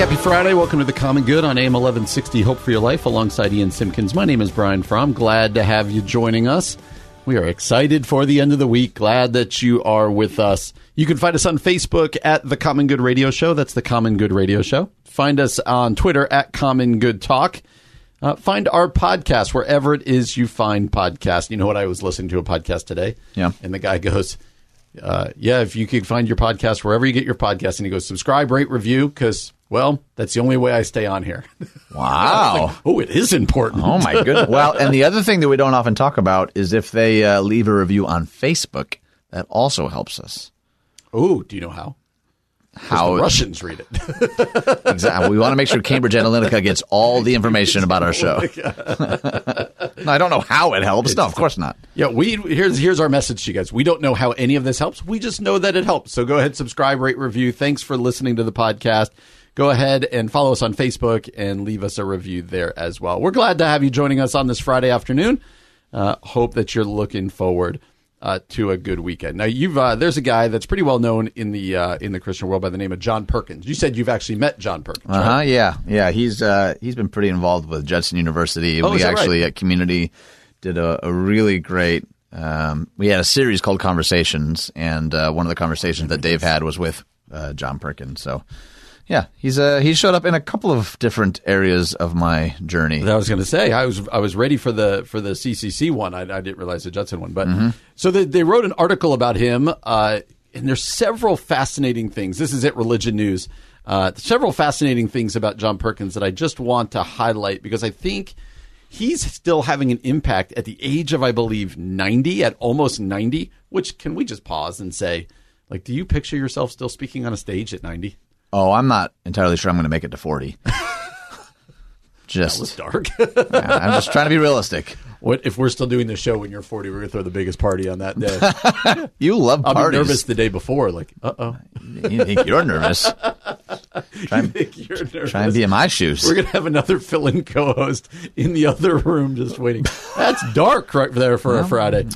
Happy Friday. Welcome to The Common Good on AM 1160 Hope for Your Life alongside Ian Simpkins. My name is Brian Fromm. Glad to have you joining us. We are excited for the end of the week. Glad that you are with us. You can find us on Facebook at The Common Good Radio Show. That's The Common Good Radio Show. Find us on Twitter at Common Good Talk. Uh, find our podcast wherever it is you find podcasts. You know what? I was listening to a podcast today. Yeah. And the guy goes, uh, Yeah, if you could find your podcast wherever you get your podcast. And he goes, Subscribe, rate, review, because, well, that's the only way I stay on here. Wow. oh, it is important. Oh my goodness. Well, and the other thing that we don't often talk about is if they uh, leave a review on Facebook, that also helps us. Oh, do you know how? How Russians read it. exactly? We want to make sure Cambridge Analytica gets all the information about our show. no, I don't know how it helps. No, of course not. yeah, we here's here's our message to you guys. We don't know how any of this helps. We just know that it helps. So go ahead, subscribe, rate, review. Thanks for listening to the podcast. Go ahead and follow us on Facebook and leave us a review there as well. We're glad to have you joining us on this Friday afternoon. Uh, hope that you're looking forward uh, to a good weekend. Now, you've uh, there's a guy that's pretty well known in the uh, in the Christian world by the name of John Perkins. You said you've actually met John Perkins. Uh right? huh. Yeah, yeah. He's uh, he's been pretty involved with Judson University. Oh, we actually right? at Community did a, a really great. Um, we had a series called Conversations, and uh, one of the conversations that Dave had was with uh, John Perkins. So, yeah, he's uh, he showed up in a couple of different areas of my journey. I was going to say I was I was ready for the for the CCC one. I, I didn't realize the Judson one, but so they, they wrote an article about him, uh, and there's several fascinating things. This is it, Religion News. Uh, several fascinating things about John Perkins that I just want to highlight because I think he's still having an impact at the age of I believe 90, at almost 90. Which can we just pause and say, like, do you picture yourself still speaking on a stage at 90? Oh, I'm not entirely sure I'm going to make it to forty. That was just, dark. yeah, I'm just trying to be realistic. what if we're still doing the show when you're 40? We're gonna throw the biggest party on that day. You love parties. I'll be nervous the day before. Like, uh oh. You think you're nervous? try, and, You're nervous. try and be in my shoes. We're gonna have another fill-in co-host in the other room just waiting. That's dark right there for a Friday.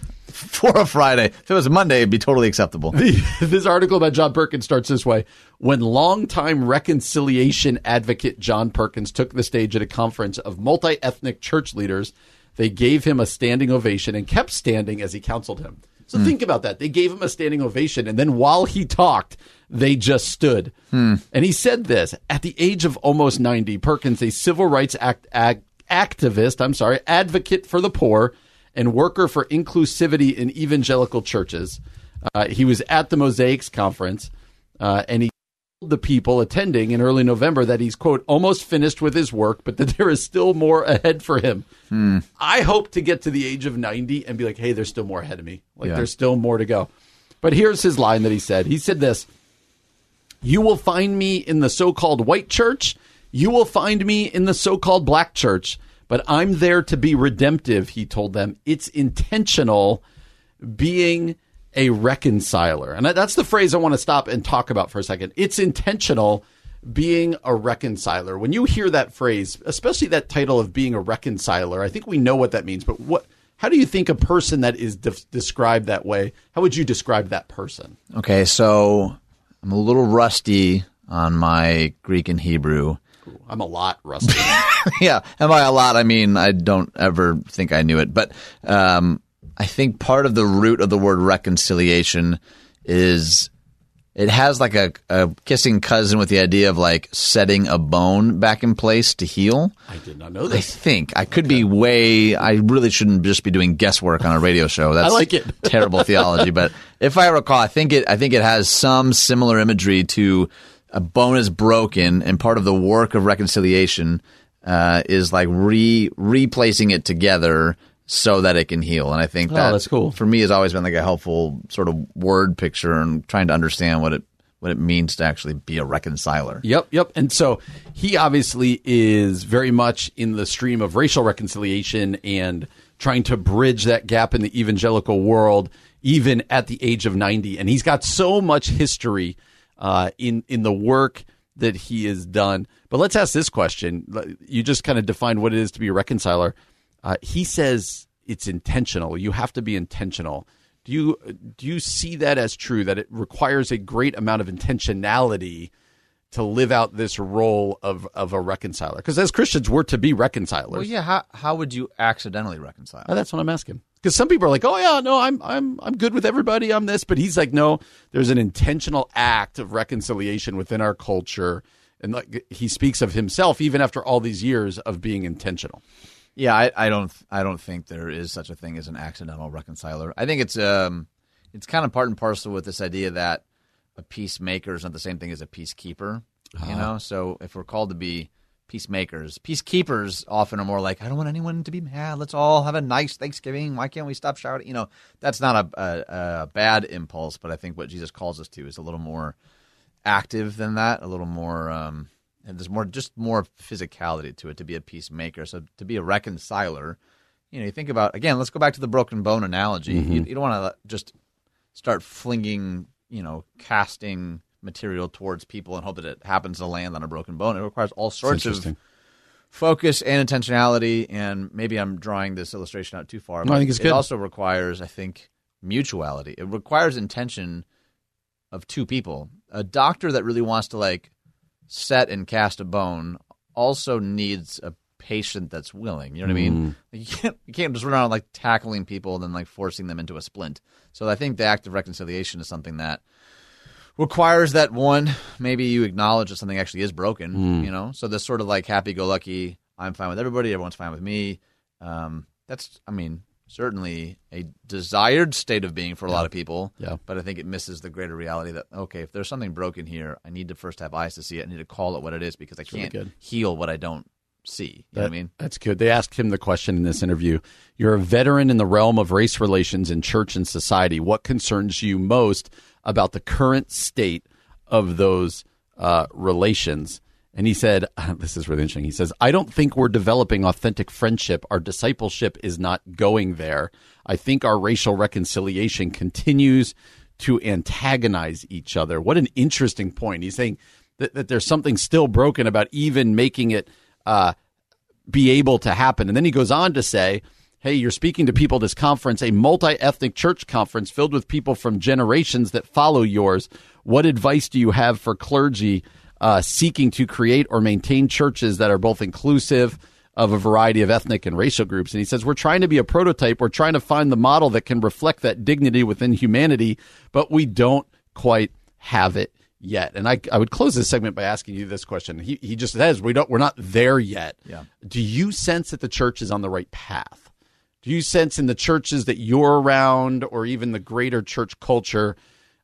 For a Friday. If it was a Monday, it'd be totally acceptable. this article about John Perkins starts this way. When longtime reconciliation advocate John Perkins took the stage at a conference of multi ethnic church leaders, they gave him a standing ovation and kept standing as he counseled him. So hmm. think about that. They gave him a standing ovation, and then while he talked, they just stood. Hmm. And he said this at the age of almost 90, Perkins, a civil rights act, act, activist, I'm sorry, advocate for the poor, and worker for inclusivity in evangelical churches. Uh, he was at the Mosaix conference, uh, and he told the people attending in early November that he's quote almost finished with his work, but that there is still more ahead for him. I hope to get to the age of ninety and be like, hey, there's still more ahead of me. Like Yeah. there's still more to go. But here's his line that he said. He said this. You will find me in the so called white church. You will find me in the so called black church. But I'm there to be redemptive, he told them. It's intentional being a reconciler. And that's the phrase I want to stop and talk about for a second. It's intentional being a reconciler. When you hear that phrase, especially that title of being a reconciler, I think we know what that means. But what? How do you think a person that is de- described that way? How would you describe that person? Okay, so I'm a little rusty on my Greek and Hebrew. I'm a lot rusty. yeah, and by a lot, I mean I don't ever think I knew it. But um, I think part of the root of the word reconciliation is it has like a, a kissing cousin with the idea of like setting a bone back in place to heal. I did not know this. I think I could be way. I really shouldn't just be doing guesswork on a radio show. That's like it. terrible theology. But if I recall, I think it. I think it has some similar imagery to a bone is broken, and part of the work of reconciliation uh, is like re replacing it together so that it can heal. And I think Oh, that that's cool. for me has always been like a helpful sort of word picture and trying to understand what it what it means to actually be a reconciler. Yep, yep. And so he obviously is very much in the stream of racial reconciliation and trying to bridge that gap in the evangelical world, even at the age of 90. And he's got so much history uh, in, in the work that he has done. But let's ask this question. You just kind of defined what it is to be a reconciler. Uh, he says it's intentional. You have to be intentional. Do you do you see that as true? That it requires a great amount of intentionality to live out this role of of a reconciler? Because as Christians, we're to be reconcilers. Well, yeah. How how would you accidentally reconcile? Uh, that's what I'm asking. Because some people are like, "Oh yeah, no, I'm I'm I'm good with everybody. I'm this," but he's like, "No, there's an intentional act of reconciliation within our culture." And like he speaks of himself, even after all these years of being intentional. Yeah, I, I don't I don't think there is such a thing as an accidental reconciler. I think it's um it's kind of part and parcel with this idea that a peacemaker is not the same thing as a peacekeeper. You know, so if we're called to be peacemakers, peacekeepers often are more like, I don't want anyone to be mad. Let's all have a nice Thanksgiving. Why can't we stop shouting? You know, that's not a, a, a bad impulse, but I think what Jesus calls us to is a little more active than that, a little more. Um, and there's more, just more physicality to it to be a peacemaker. So to be a reconciler, you know, you think about again. Let's go back to the broken bone analogy. You, you don't want to just start flinging, you know, casting material towards people and hope that it happens to land on a broken bone. It requires all sorts of focus and intentionality. And maybe I'm drawing this illustration out too far. No, I think it's it good. also requires, I think, mutuality. It requires intention of two people. A doctor that really wants to like set and cast a bone also needs a patient that's willing. You know what I Mm. mean? You can't you can't just run around like tackling people and then like forcing them into a splint. So I think the act of reconciliation is something that requires that one maybe you acknowledge that something actually is broken. Mm. You know, so this sort of like happy-go-lucky. I'm fine with everybody. Everyone's fine with me. Um, that's I mean certainly a desired state of being for a lot of people. Yeah. But I think it misses the greater reality that okay, if there's something broken here, I need to first have eyes to see it. I need to call it what it is because I can't heal what I don't see. You know what I mean? That's good. They asked him the question in this interview. You're a veteran in the realm of race relations in church and society. What concerns you most about the current state of those uh, relations? And he said, This is really interesting. He says, I don't think we're developing authentic friendship. Our discipleship is not going there. I think our racial reconciliation continues to antagonize each other. What an interesting point. He's saying that, that there's something still broken about even making it uh, be able to happen. And then he goes on to say, Hey, you're speaking to people at this conference, a multi ethnic church conference filled with people from generations that follow yours. What advice do you have for clergy uh, seeking to create or maintain churches that are both inclusive of a variety of ethnic and racial groups? And he says, We're trying to be a prototype. We're trying to find the model that can reflect that dignity within humanity, but we don't quite have it yet. And I, I would close this segment by asking you this question. He, he just says we don't we're not there yet. Yeah. Do you sense that the church is on the right path? Do you sense in the churches that you're around, or even the greater church culture?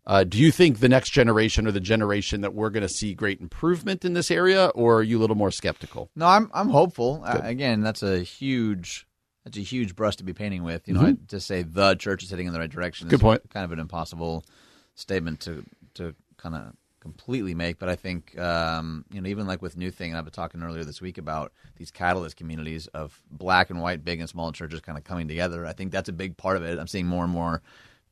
Uh, do you think the next generation or the generation that we're going to see great improvement in this area, or are you a little more skeptical? No, I'm I'm hopeful. Uh, again, that's a huge that's a huge brush to be painting with. You know, I, to say the church is heading in the right direction. Mm-hmm. Good is point. Kind of an impossible statement to to kind of completely make, but I think um, you know even like with New Thing, and I've been talking earlier this week about these catalyst communities of black and white, big and small churches kind of coming together. I think that's a big part of it. I'm seeing more and more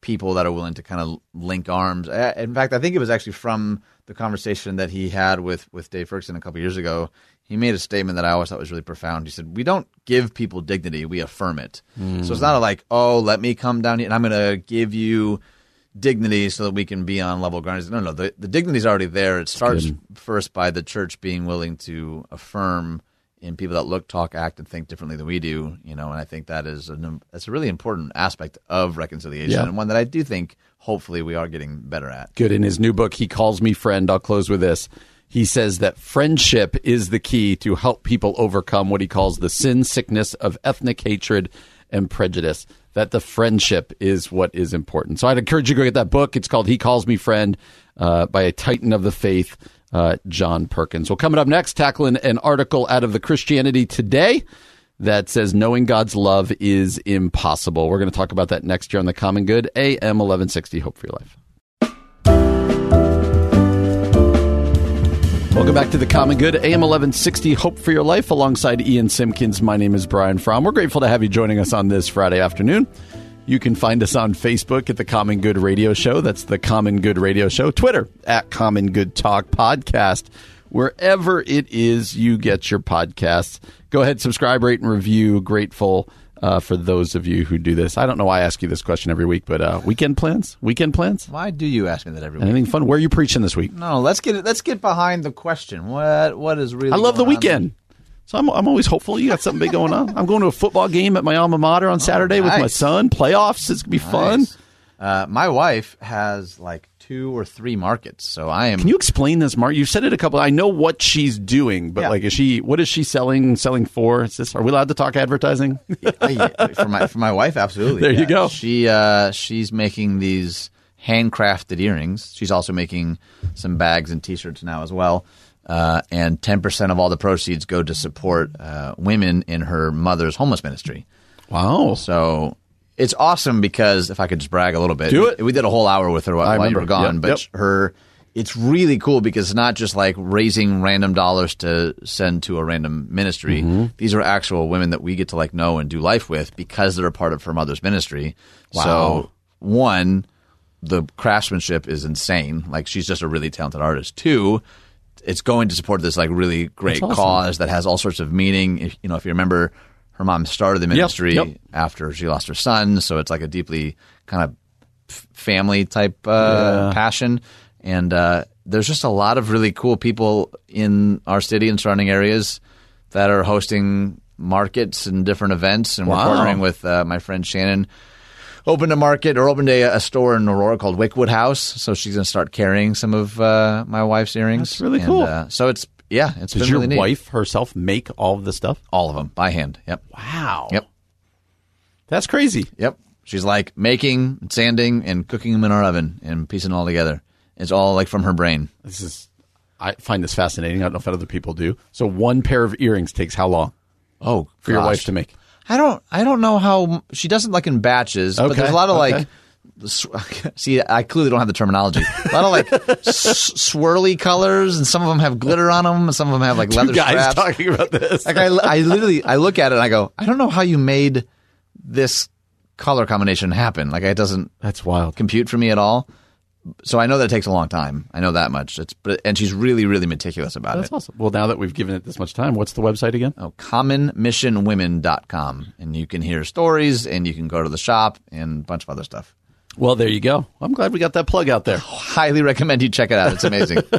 people that are willing to kind of link arms. In fact, I think it was actually from the conversation that he had with with Dave Ferguson a couple years ago. He made a statement that I always thought was really profound. He said, "We don't give people dignity; we affirm it." So it's not a like, "Oh, let me come down here and I'm going to give you." Dignity so that we can be on level ground. No, no, the, the dignity is already there. It starts first by the church being willing to affirm in people that look, talk, act, and think differently than we do. You know, and I think that is an, that's a really important aspect of reconciliation, Yeah. and one that I do think hopefully we are getting better at. Good. In his new book, He Calls Me Friend, I'll close with this. He says that friendship is the key to help people overcome what he calls the sin sickness of ethnic hatred and prejudice. That the friendship is what is important. So I'd encourage you to go get that book. It's called He Calls Me Friend uh, by a titan of the faith, uh, John Perkins. Well, coming up next, tackling an article out of the Christianity Today that says knowing God's love is impossible. We're going to talk about that next year on the Common Good, AM 1160. Hope for your life. Welcome back to the Common Good, AM 1160, Hope for Your Life, alongside Ian Simpkins. My name is Brian Fromm. We're grateful to have you joining us on this Friday afternoon. You can find us on Facebook at the Common Good Radio Show. That's the Common Good Radio Show. Twitter at Common Good Talk Podcast. Wherever it is you get your podcasts, go ahead, subscribe, rate, and review. Grateful uh, for those of you who do this. I don't know why I ask you this question every week, but uh, weekend plans? Weekend plans? Why do you ask me that every week? Anything fun? Where are you preaching this week? No, let's get let's get behind the question. What what is really? I love the weekend. So I'm, I'm always hopeful. You got something big going on. I'm going to a football game at my alma mater on Saturday with my Oh, son. Playoffs. It's going to be fun. Uh, my wife has like two or three markets, so I am. Can you explain this, Mark? You said it a couple. I know what she's doing, but Yeah. like, is she? What is she selling? Selling for? Is this? Are we allowed to talk advertising? For my for my wife, absolutely. There you go. She uh, she's making these handcrafted earrings. She's also making some bags and T-shirts now as well. Uh, and ten percent of all the proceeds go to support uh, women in her mother's homeless ministry. wow. So it's awesome because if I could just brag a little bit, Do we- it. We, did a whole hour with her while, while you remember. were gone, Yep, but yep. her. It's really cool because it's not just like raising random dollars to send to a random ministry. Mm-hmm. These are actual women that we get to like know and do life with because they're a part of her mother's ministry. Wow. So one, the craftsmanship is insane. Like she's just a really talented artist. Two, it's going to support this like really great awesome. cause that has all sorts of meaning. If, you know, if you remember, her mom started the ministry yep. after she lost her son, so it's like a deeply kind of family type uh, passion. And uh, there's just a lot of really cool people in our city and surrounding areas that are hosting markets and different events. And Wow. we're partnering with uh, my friend Shannon opened a market or opened a, a store in Aurora called Wickwood House. So she's going to start carrying some of uh, my wife's earrings. That's really And, cool. uh, so it's yeah, it's Does been your really neat. wife herself make all of the stuff? all of them by hand. Yep, Wow. yep, That's crazy. yep. She's like making, sanding, and cooking them in our oven and piecing it all together. It's all like from her brain. This is. I find this fascinating. I don't know if other people do. So one pair of earrings takes how long Oh, for your gosh. wife to make? I don't. I don't know how she doesn't like in batches, but Okay, there's a lot of okay. like. See, I clearly don't have the terminology. A lot of like s- swirly colors, and some of them have glitter on them, and some of them have like leather Two guys straps. talking about this. Like I, I literally, I look at it and I go, I don't know how you made this color combination happen. Like it doesn't That's wild. compute for me at all. So I know that it takes a long time. I know that much. It's but and she's really, really meticulous about That's it. awesome. Well, now that we've given it this much time, what's the website again? Oh, commonmissionwomen.com. And you can hear stories and you can go to the shop and a bunch of other stuff. Well, there you go. I'm glad we got that plug out there. Highly recommend you check it out. It's amazing.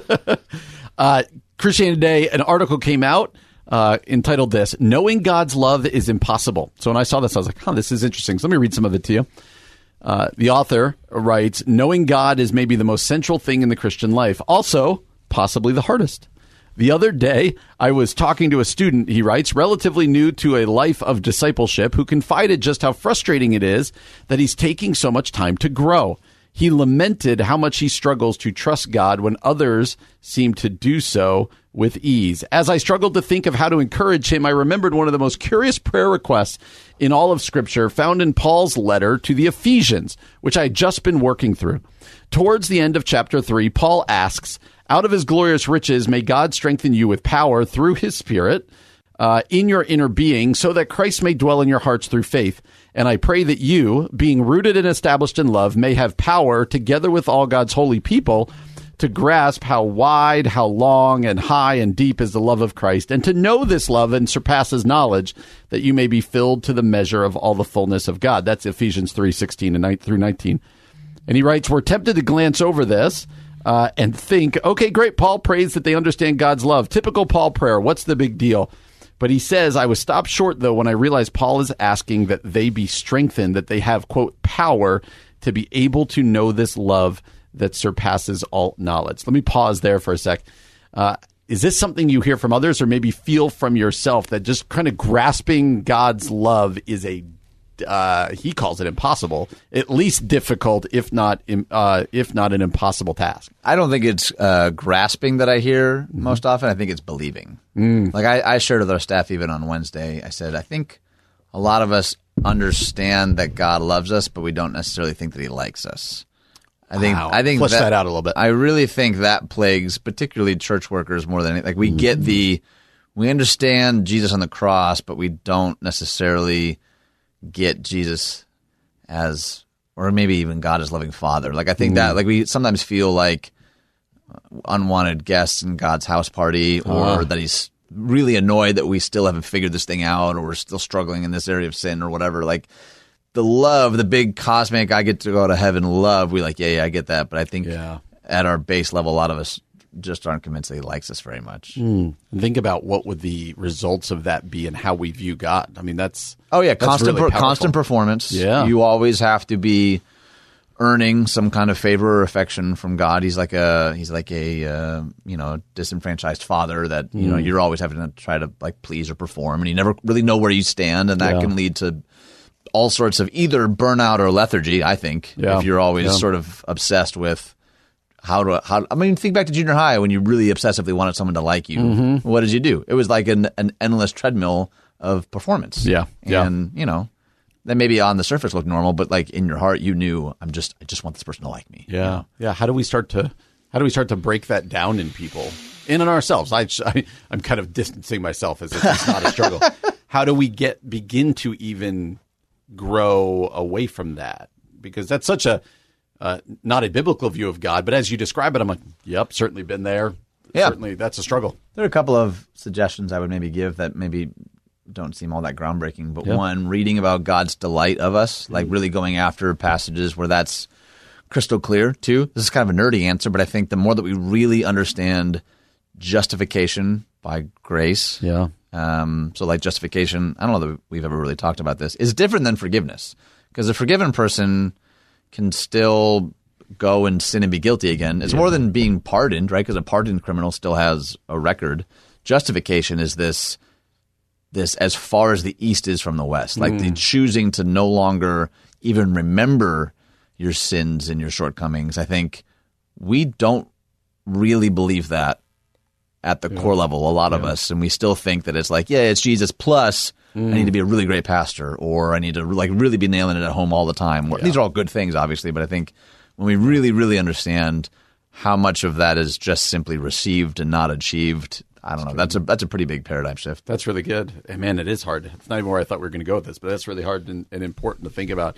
Uh, Christianity Today, an article came out uh, entitled "This: Knowing God's Love is Impossible." So when I saw this, I was like, "Oh, this is interesting." So let me read some of it to you. Uh, the author writes, "Knowing God is maybe the most central thing in the Christian life, also possibly the hardest." The other day, I was talking to a student, he writes, relatively new to a life of discipleship, who confided just how frustrating it is that he's taking so much time to grow. He lamented how much he struggles to trust God when others seem to do so with ease. As I struggled to think of how to encourage him, I remembered one of the most curious prayer requests in all of Scripture found in Paul's letter to the Ephesians, which I had just been working through. Towards the end of chapter 3, Paul asks, Out of his glorious riches, may God strengthen you with power through his Spirit uh, in your inner being, so that Christ may dwell in your hearts through faith. And I pray that you, being rooted and established in love, may have power, together with all God's holy people, to grasp how wide, how long, and high and deep is the love of Christ, and to know this love and surpasses knowledge, that you may be filled to the measure of all the fullness of God. That's Ephesians three sixteen and 9 through 19. And he writes, We're tempted to glance over this uh, and think, okay, great. Paul prays that they understand God's love. Typical Paul prayer. What's the big deal? But he says, I was stopped short, though, when I realized Paul is asking that they be strengthened, that they have, quote, power to be able to know this love that surpasses all knowledge. Let me pause there for a sec. Uh, is this something you hear from others or maybe feel from yourself that just kind of grasping God's love is a uh, he calls it impossible, at least difficult, if not uh, if not an impossible task. I don't think it's uh, grasping that I hear mm-hmm. most often. I think it's believing. Mm. Like I, I shared with our staff even on Wednesday. I said I think a lot of us understand that God loves us, but we don't necessarily think that He likes us. I think wow. I think flesh that, that, out a little bit. I really think that plagues particularly church workers more than anything. Like we mm-hmm. get the we understand Jesus on the cross, but we don't necessarily get Jesus as or maybe even God as loving father. Like I think mm. that like we sometimes feel like unwanted guests in God's house party or uh. that he's really annoyed that we still haven't figured this thing out or we're still struggling in this area of sin or whatever. Like the love, the big cosmic, I get to go to heaven love. We like, yeah, yeah, I get that. But I think yeah. at our base level, a lot of us just aren't convinced that he likes us very much. Mm. Think about what would the results of that be and how we view God. I mean, that's oh yeah, constant really per, constant performance. Yeah, you always have to be earning some kind of favor or affection from God. He's like a he's like a uh, you know disenfranchised father that you mm. know hmm. you're always having to try to like please or perform, and you never really know where you stand, and that yeah. can lead to all sorts of either burnout or lethargy. I think yeah. if you're always yeah. sort of obsessed with how to how I mean think back to junior high when you really obsessively wanted someone to like you. Mm-hmm. What did you do? It was like an an endless treadmill of performance. Yeah, and yeah. you know that maybe on the surface looked normal, but like in your heart, you knew I'm just I just want this person to like me. Yeah, you know? yeah. How do we start to how do we start to break that down in people, in and ourselves? I, I am kind of distancing myself as if it's not a struggle. how do we get begin to even grow away from that? Because that's such a uh, not a biblical view of God, but as you describe it, I'm like, yep, certainly been there. Yeah. Certainly, that's a struggle. There are a couple of suggestions I would maybe give that maybe don't seem all that groundbreaking. But one, reading about God's delight of us, like really going after passages where that's crystal clear. Two, this is kind of a nerdy answer, but I think the more that we really understand justification by grace, yeah. Um, so like justification, I don't know that we've ever really talked about this, is different than forgiveness because a forgiven person can still go and sin and be guilty again. It's yeah. more than being pardoned, right? Because a pardoned criminal still has a record. Justification is this this as far as the east is from the west, like mm. the choosing to no longer even remember your sins and your shortcomings. I think we don't really believe that at the yeah. core level, a lot yeah. of us, and we still think that it's like, yeah, it's Jesus plus Mm. I need to be a really great pastor, or I need to like really be nailing it at home all the time. Yeah. These are all good things, obviously, but I think when we really, really understand how much of that is just simply received and not achieved, I don't know. That's a that's a pretty big paradigm shift. That's really good. And man, it is hard. It's not even where I thought we were going to go with this, but that's really hard and, and important to think about.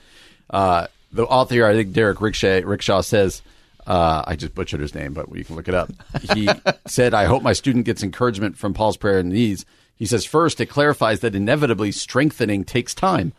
Uh, the author here, I think Derek Rickshaw, Rickshaw says. Uh, I just butchered his name, but you can look it up. He said, "I hope my student gets encouragement from Paul's prayer and these." He says, first, it clarifies that inevitably strengthening takes time.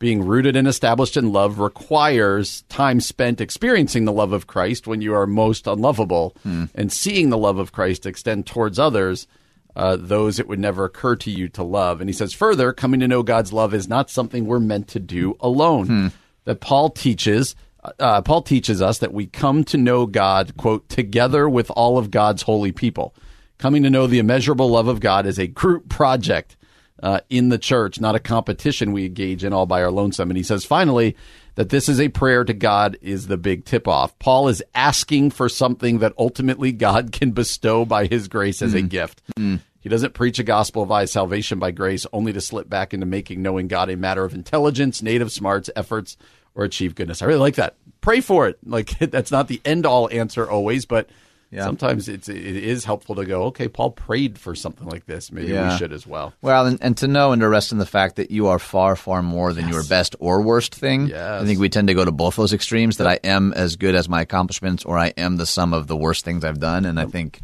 Being rooted and established in love requires time spent experiencing the love of Christ when you are most unlovable hmm. and seeing the love of Christ extend towards others, uh, those it would never occur to you to love. And he says, further, coming to know God's love is not something we're meant to do alone. Hmm. That Paul teaches. Uh, Paul teaches us that we come to know God, quote, together with all of God's holy people. Coming to know the immeasurable love of God is a group project uh, in the church, not a competition we engage in all by our lonesome. And he says, finally, that this is a prayer to God is the big tip off. Paul is asking for something that ultimately God can bestow by his grace as mm. a gift. Mm. He doesn't preach a gospel of salvation by grace only to slip back into making knowing God a matter of intelligence, native smarts, efforts, or achieve goodness. I really like that. Pray for it. Like that's not the end all answer always, but yeah. Sometimes it's it is helpful to go, okay, Paul prayed for something like this. Maybe yeah. we should as well. Well, and, and, to know and to rest in the fact that you are far, far more than yes. your best or worst thing. Yes. I think we tend to go to both those extremes. That. I am as good as my accomplishments, or I am the sum of the worst things I've done. And. I think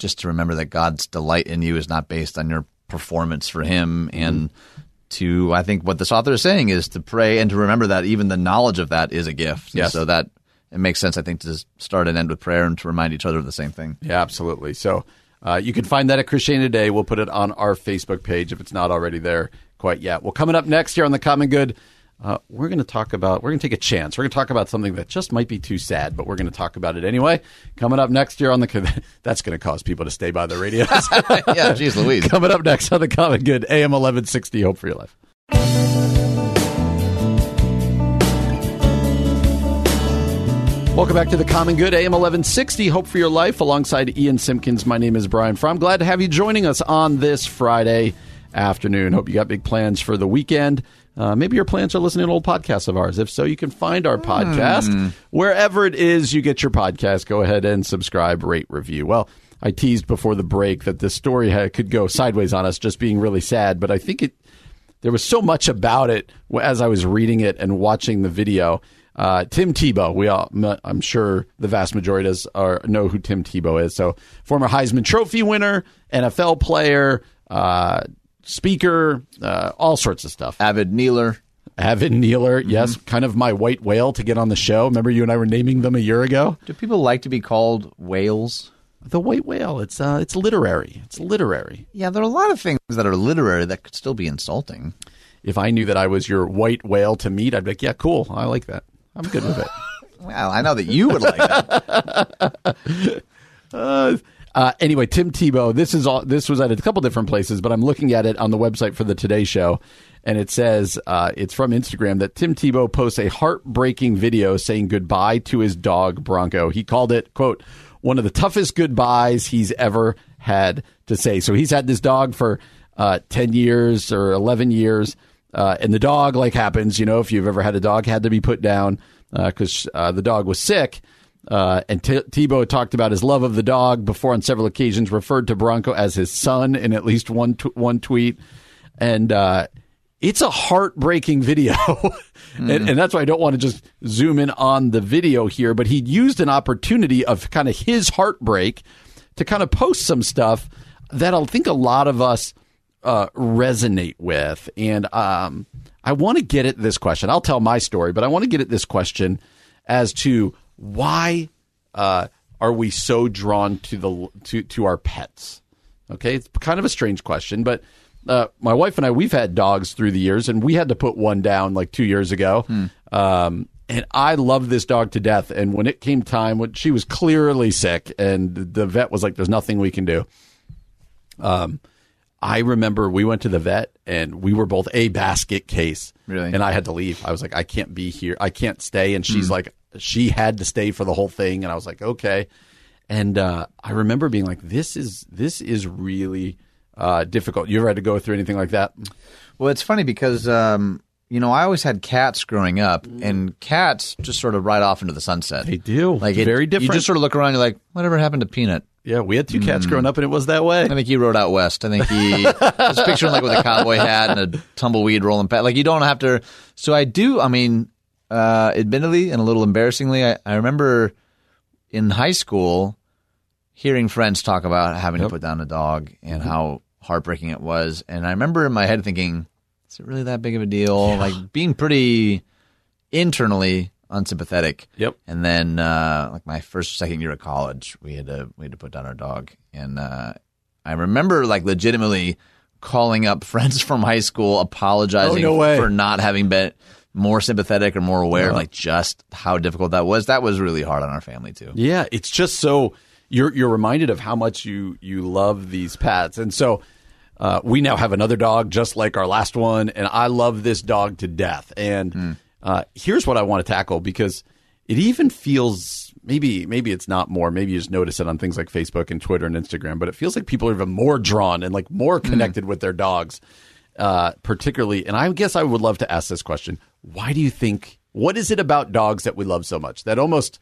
just to remember that God's delight in you is not based on your performance for Him, mm-hmm. and to I think what this author is saying is to pray and to remember that even the knowledge of that is a gift. Yes. so that it makes sense, I think, to start and end with prayer and to remind each other of the same thing. Yeah, absolutely. So Uh, you can find that at Christianity Today. We'll put it on our Facebook page if it's not already there quite yet. Well, coming up next here on the Common Good, uh, we're going to talk about, we're going to take a chance. We're going to talk about something that just might be too sad, but we're going to talk about it anyway. Coming up next year on the, that's going to cause people to stay by the radio. yeah, geez Louise. Coming up next on the Common Good, AM 1160, Hope for Your Life. Welcome back to the Common Good, AM 1160, Hope for Your Life, alongside Ian Simpkins. My name is Brian Fromm. Glad to have you joining us on this Friday afternoon. Hope you got big plans for the weekend. Uh, maybe your plans are listening to old podcasts of ours. If so, you can find our podcast mm. wherever it is you get your podcast. Go ahead and subscribe, rate, review. Well, I teased before the break that this story had, could go sideways on us, just being really sad. But I think it there was so much about it as I was reading it and watching the video uh, Tim Tebow, we all, I'm sure the vast majority does are, know who Tim Tebow is. So, former Heisman Trophy winner, NFL player, uh, speaker, uh, all sorts of stuff. Avid kneeler. Avid kneeler, mm-hmm. yes, kind of my white whale to get on the show. Remember, you and I were naming them a year ago. Do people like to be called whales? The white whale. It's uh, it's literary. It's literary. Yeah, there are a lot of things that are literary that could still be insulting. If I knew that I was your white whale to meet, I'd be like, yeah, cool. I like that. I'm good with it. well, I know that you would like that. uh, uh, anyway, Tim Tebow. This is all. This was at a couple different places, but I'm looking at it on the website for the Today Show, and it says uh, it's from Instagram that Tim Tebow posts a heartbreaking video saying goodbye to his dog Bronco. He called it quote one of the toughest goodbyes he's ever had to say. So he's had this dog for uh, ten years or eleven years. Uh, and the dog, like happens, you know, if you've ever had a dog, had to be put down because uh, uh, the dog was sick. Uh, and T- Tebow talked about his love of the dog before on several occasions, referred to Bronco as his son in at least one t- one tweet, and uh, it's a heartbreaking video, mm. and, and, that's why I don't want to just zoom in on the video here. But he used an opportunity of kind of his heartbreak to kind of post some stuff that I think a lot of us uh, resonate with. And um, I want to get at this question. I'll tell my story, but I want to get at this question as to why uh, are we so drawn to the to to our pets? Okay, it's kind of a strange question, but uh, my wife and I we've had dogs through the years, and we had to put one down like two years ago. Hmm. Um, and I love this dog to death. And when it came time, when she was clearly sick, and the vet was like, "There's nothing we can do." Um, I remember we went to the vet and we were both a basket case. Really? And I had to leave. I was like, I can't be here. I can't stay. And she's mm. like, she had to stay for the whole thing. And I was like, okay. And uh, I remember being like, this is this is really uh, difficult. You ever had to go through anything like that? Well, it's funny because um, you know I always had cats growing up, and cats just sort of ride off into the sunset. They do. Like it, very different. You just sort of look around. You're like, whatever happened to Peanut? Yeah, we had two cats mm. growing up, and it was that way. I think he rode out west. I think he was picturing like with a cowboy hat and a tumbleweed rolling past. Like you don't have to. So I do. I mean, uh, admittedly and a little embarrassingly, I, I remember in high school hearing friends talk about having yep. to put down a dog and mm-hmm. how heartbreaking it was. And I remember in my head thinking, "Is it really that big of a deal?" Like being pretty internally unsympathetic. Yep. And then uh, like my first second year of college, we had to we had to put down our dog, and uh, I remember like legitimately calling up friends from high school, apologizing oh, no for not having been more sympathetic or more aware of like just how difficult that was. That was really hard on our family too. Yeah, it's just so you're you're reminded of how much you you love these pets, and so. Uh, we now have another dog just like our last one, and I love this dog to death. And mm uh, here's what I want to tackle because it even feels maybe maybe it's not more. Maybe you just notice it on things like Facebook and Twitter and Instagram, but it feels like people are even more drawn and like more hmm. connected mm. with their dogs, uh, particularly. And I guess I would love to ask this question: Why do you think? What is it about dogs that we love so much that almost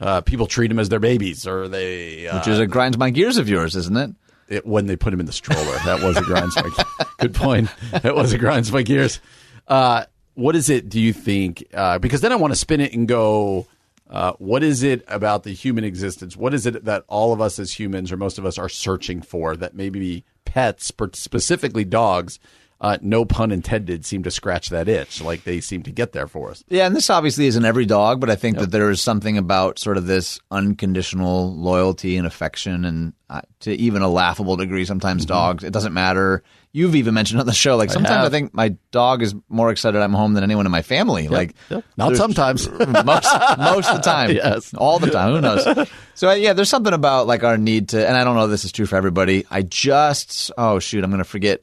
uh, people treat them as their babies, or they which is a uh, grinds my gears of yours, isn't it? It, when they put him in the stroller. That was a grinds my. Good point. That was a grinds my gears. Uh, what is it? Do you think? Uh, because then I want to spin it and go. Uh, what is it about the human existence? What is it that all of us as humans, or most of us, are searching for that maybe pets, specifically dogs, uh, no pun intended, seem to scratch that itch. Like they seem to get there for us. Yeah, and this obviously isn't every dog, but I think that there is something about sort of this unconditional loyalty and affection, and uh, to even a laughable degree, sometimes Mm-hmm. dogs. It doesn't matter. You've even mentioned on the show, like sometimes I, have. think my dog is more excited I'm home than anyone in my family. Like Yep. Not sometimes. most most of the time. Yes. all the time. Who knows? So yeah, there's something about like our need to, and I don't know if this is true for everybody. I just oh shoot, I'm going to forget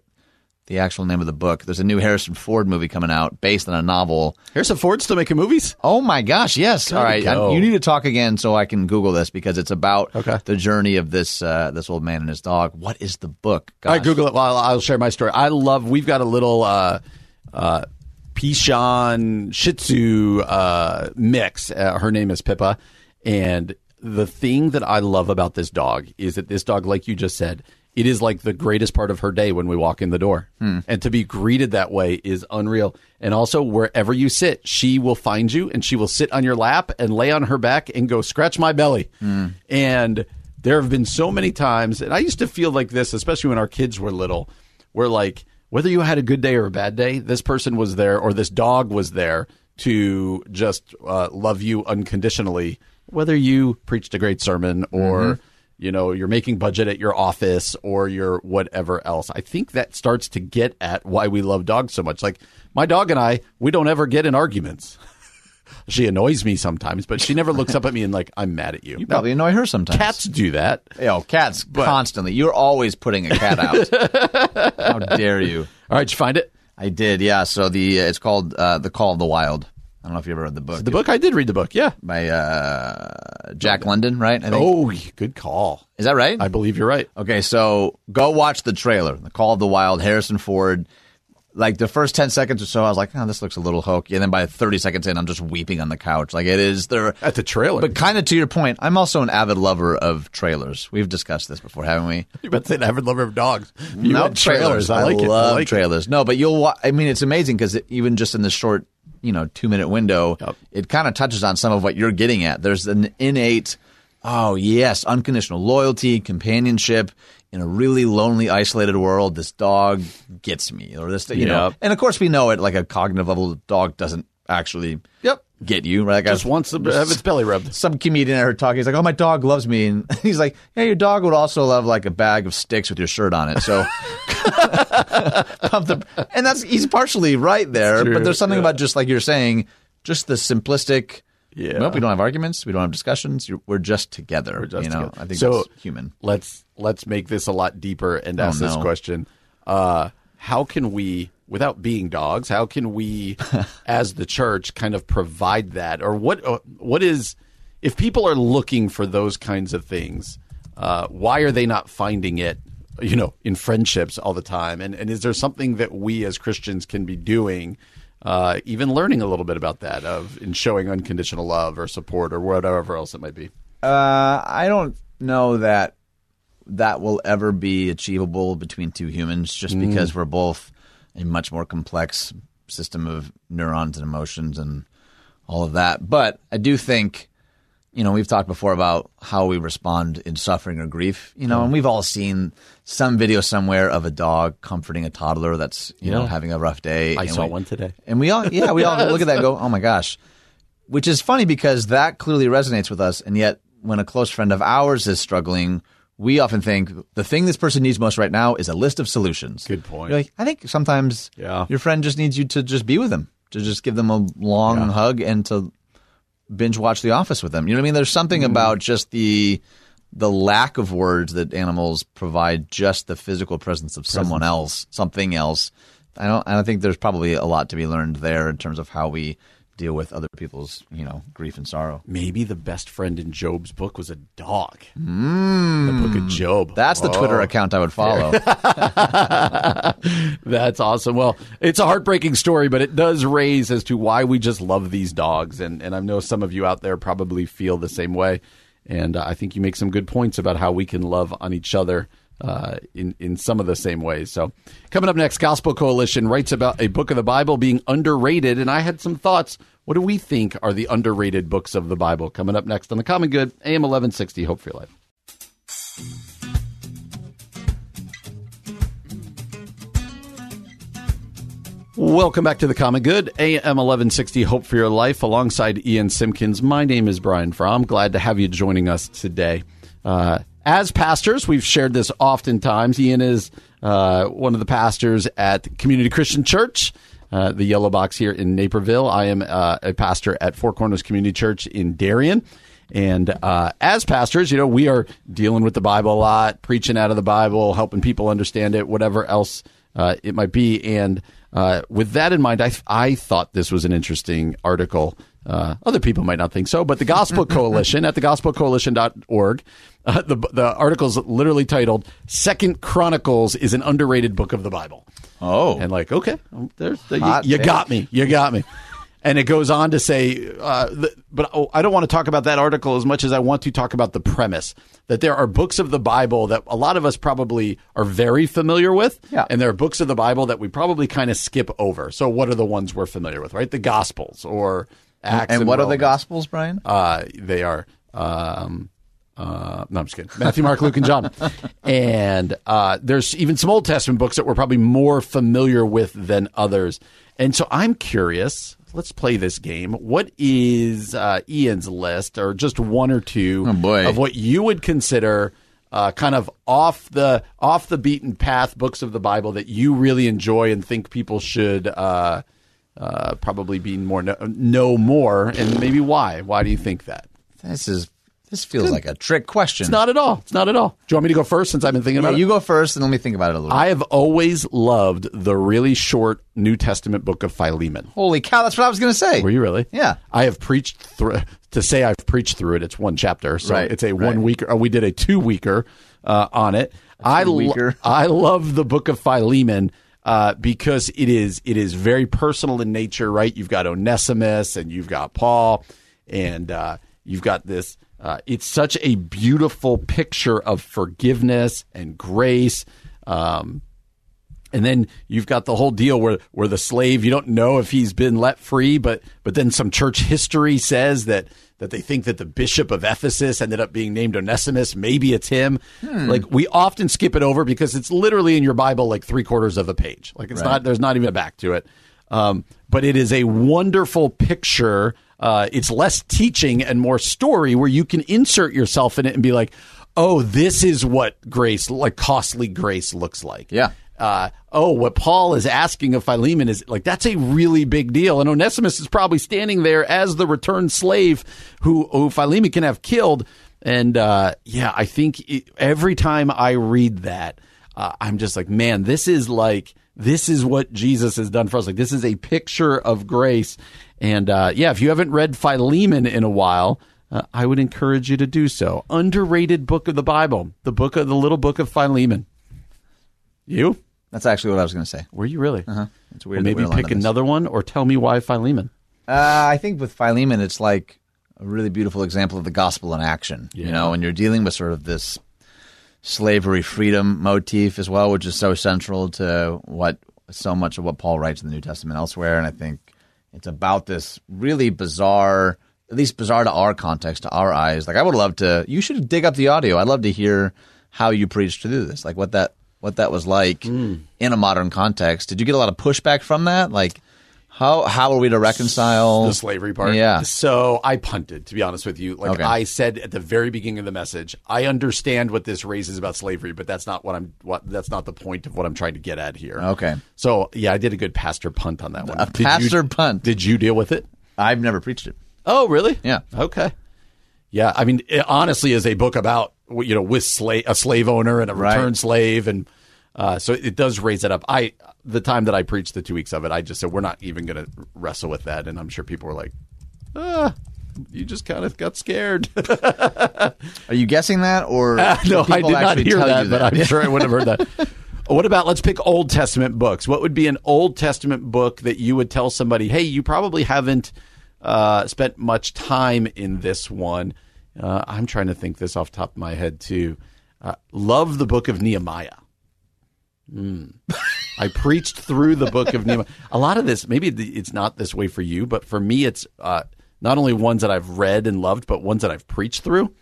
the actual name of the book. There's a new Harrison Ford movie coming out based on a novel. Harrison Ford still making movies. Oh my gosh, yes. All right. I- you need to talk again so I can Google this because it's about Okay. the journey of this uh, this old man and his dog. What is the book? All right, Gosh. Google it. Well, I'll, share my story. I love. We've got a little uh, uh, Bichon Shih Tzu uh, mix. Uh, her name is Pippa, and the thing that I love about this dog is that this dog, like you just said, it is like the greatest part of her day when we walk in the door, hmm. and to be greeted that way is unreal. And also, wherever you sit, she will find you, and she will sit on your lap and lay on her back and go scratch my belly, hmm. and. There have been so many times, and I used to feel like this, especially when our kids were little, where like whether you had a good day or a bad day, this person was there or this dog was there to just uh, love you unconditionally, whether you preached a great sermon or mm-hmm. You know you're making budget at your office or you're whatever else. I think that starts to get at why we love dogs so much. Like my dog and I, we don't ever get in arguments. she annoys me sometimes, but she never looks up at me and like I'm mad at you. You probably annoy her sometimes. Cats do that. Yo, cats constantly. You're always putting a cat out. How dare you? All right, did you find it? I did, yeah. So the it's called uh, the Call of the Wild. I don't know if you ever read the book. The book I did read the book. Yeah. by uh, Jack London, right? I think. Oh, good call. is that right? I believe you're right. Okay, so go watch the trailer, The Call of the Wild, Harrison Ford. Like the first 10 seconds or so, I was like, oh, this looks a little hokey. And then by 30 seconds in, I'm just weeping on the couch. Like it is there. At the trailer. But kind of to your point, I'm also an avid lover of trailers. We've discussed this before, haven't we? you bet an avid lover of dogs. You no had trailers. I like it. love I like it. trailers. No, but you'll. Wa- I mean, it's amazing because even just in the short, you know, two minute window, Yep. it kind of touches on some of what you're getting at. There's an innate, oh yes, unconditional loyalty, companionship in a really lonely, isolated world. This dog gets me, or this, you know, and of course we know it like a cognitive level. The dog doesn't actually, Yep. get you. Right? Like Just I- wants to have its belly rubbed. some comedian I heard talking. He's like, "Oh, my dog loves me," and he's like, "Yeah, your dog would also love like a bag of sticks with your shirt on it." So, the- and that's he's partially right there. But there's something yeah. about just like you're saying, just the simplistic. Yeah. Well, we don't have arguments. We don't have discussions. We're just together. just you know, together. I think So- that's human. Let's let's make this a lot deeper and ask this Oh, no. question. Uh, how can we, without being dogs, how can we, as the church, kind of provide that, or what? uh, What is if people are looking for those kinds of things? Uh, why are they not finding it? You know, in friendships all the time, and and is there something that we as Christians can be doing? Uh, even learning a little bit about that of in showing unconditional love or support or whatever else it might be. Uh, I don't know that that will ever be achievable between two humans, just Mm. because we're both a much more complex system of neurons and emotions and all of that. But I do think, you know, we've talked before about how we respond in suffering or grief, you know, and mm-hmm. we've all seen some video somewhere of a dog comforting a toddler that's, you know, having a rough day. I saw we- one today. and we all, yeah, we all look at that and go, oh my gosh. Which is funny because that clearly resonates with us. And yet, when a close friend of ours is struggling, we often think the thing this person needs most right now is a list of solutions. Good point. Like, I think sometimes Yeah. your friend just needs you to just be with them, to just give them a long hug and to binge watch The Office with them. You know what I mean? There's something Mm-hmm. about just the the lack of words that animals provide, just the physical presence of someone else, something else. I don't. I don't think there's probably a lot to be learned there in terms of how we deal with other people's, you know, grief and sorrow. Maybe the best friend in Job's book was a dog. The book of Job. That's the Twitter Oh, account I would follow. That's awesome. Well, it's a heartbreaking story, but it does raise as to why we just love these dogs. And, and I know some of you out there probably feel the same way. And uh, I think you make some good points about how we can love on each other uh, in, in some of the same ways. So, coming up next, Gospel Coalition writes about a book of the Bible being underrated. And I had some thoughts. What do we think are the underrated books of the Bible? Coming up next on The Common Good, AM 1160. Hope for your life. Welcome back to the Common Good, AM 1160 Hope for Your Life, alongside Ian Simpkins. My name is Brian Fromm. Glad to have you joining us today. Uh, as pastors, we've shared this oftentimes. Ian is uh, one of the pastors at Community Christian Church, uh, the Yellow Box here in Naperville. I am uh, a pastor at Four Corners Community Church in Darien. And uh, as pastors, you know, we are dealing with the Bible a lot, preaching out of the Bible, helping people understand it, whatever else uh, it might be. And uh, with that in mind, I, I thought this was an interesting article. Uh, other people might not think so, but the Gospel Coalition at thegospelcoalition.org, uh, the, the article is literally titled Second Chronicles is an underrated book of the Bible. Oh. And like, okay, there's you, you got me. You got me. And it goes on to say, uh, th- but oh, I don't want to talk about that article as much as I want to talk about the premise that there are books of the Bible that a lot of us probably are very familiar with. Yeah. And there are books of the Bible that we probably kind of skip over. So, what are the ones we're familiar with, right? The Gospels or Acts. and what are the Gospels, Brian? Uh, they are. Um, uh, no, I'm just kidding. Matthew, Mark, Luke, and John. And uh, there's even some Old Testament books that we're probably more familiar with than others. And so I'm curious. Let's play this game. What is uh, Ian's list, or just one or two Oh, of what you would consider uh, kind of off the off the beaten path books of the Bible that you really enjoy and think people should uh, uh, probably be more know, know more, and maybe why? Why do you think that? This is this feels like a trick question. It's not at all. It's not at all. Do you want me to go first since I've been thinking Yeah, about you it? go first, and let me think about it a little. I have always loved the really short New Testament book of Philemon. Holy cow! That's what I was going to say. Were you really? Yeah. I have preached through. To say I've preached through it, it's one chapter, so Right, it's a right. one weeker. Or we did a two weeker uh, on it. I lo-. I love the book of Philemon. Uh, because it is it is very personal in nature, right? You've got Onesimus and you've got Paul, and uh, you've got this. Uh, it's such a beautiful picture of forgiveness and grace. Um, and then you've got the whole deal where where the slave you don't know if he's been let free, but but then some church history says that that they think that the bishop of Ephesus ended up being named Onesimus. Maybe it's him. Like we often skip it over because it's literally in your Bible like three quarters of a page. Like it's not there's not even a back to it. Um, but it is a wonderful picture. Uh, it's less teaching and more story where you can insert yourself in it and be like, oh, this is what grace, like costly grace, looks like Yeah. Uh, oh, what Paul is asking of Philemon is like that's a really big deal, and Onesimus is probably standing there as the returned slave who who Philemon can have killed. And uh, yeah, I think it, every time I read that, uh, I'm just like, man, this is like this is what Jesus has done for us. Like this is a picture of grace. And uh, yeah, if you haven't read Philemon in a while. Uh, I would encourage you to do so. Underrated book of the Bible, the book of the little book of Philemon. You? That's actually what I was going to say. Were you really? Uh-huh. It's weird. that maybe pick another one or tell me why Philemon. Uh, I think with Philemon, it's like a really beautiful example of the gospel in action. You know, and you're dealing with sort of this slavery freedom motif as well, which is so central to what so much of what Paul writes in the New Testament elsewhere. And I think it's about this really bizarre, at least bizarre to our context, to our eyes. Like I would love to. You should dig up the audio. I'd love to hear how you preached through this, like what that what that was like hmm. in a modern context. Did you get a lot of pushback from that? Like. How how are we to reconcile The slavery part. Yeah. So I punted, to be honest with you. Like Okay. I said at the very beginning of the message, I understand what this raises about slavery, but that's not what I'm. What that's not the point of what I'm trying to get at here. Okay. So yeah, I did a good pastor punt on that one. A Did you- pastor punt. Did you deal with it? I've never preached it. Oh, really? Yeah. Okay. Yeah, I mean, it honestly is a book about you know with slave a slave owner and a Right. returned slave, and uh, so it does raise it up. I the time that I preached the two weeks of it, I just said we're not even going to wrestle with that, and I'm sure people were like, ah, you just kind of got scared. Are you guessing that, or no, I people did not hear tell that, but I'm sure I would have heard that. What about let's pick Old Testament books? What would be an Old Testament book that you would tell somebody, hey, you probably haven't uh, spent much time in this one? Uh, I'm trying to think this off the top of my head too. Uh, love the book of Nehemiah. Mm. I preached through the book of Nehemiah. A lot of this, maybe it's not this way for you, but for me, it's uh, not only ones that I've read and loved, but ones that I've preached through.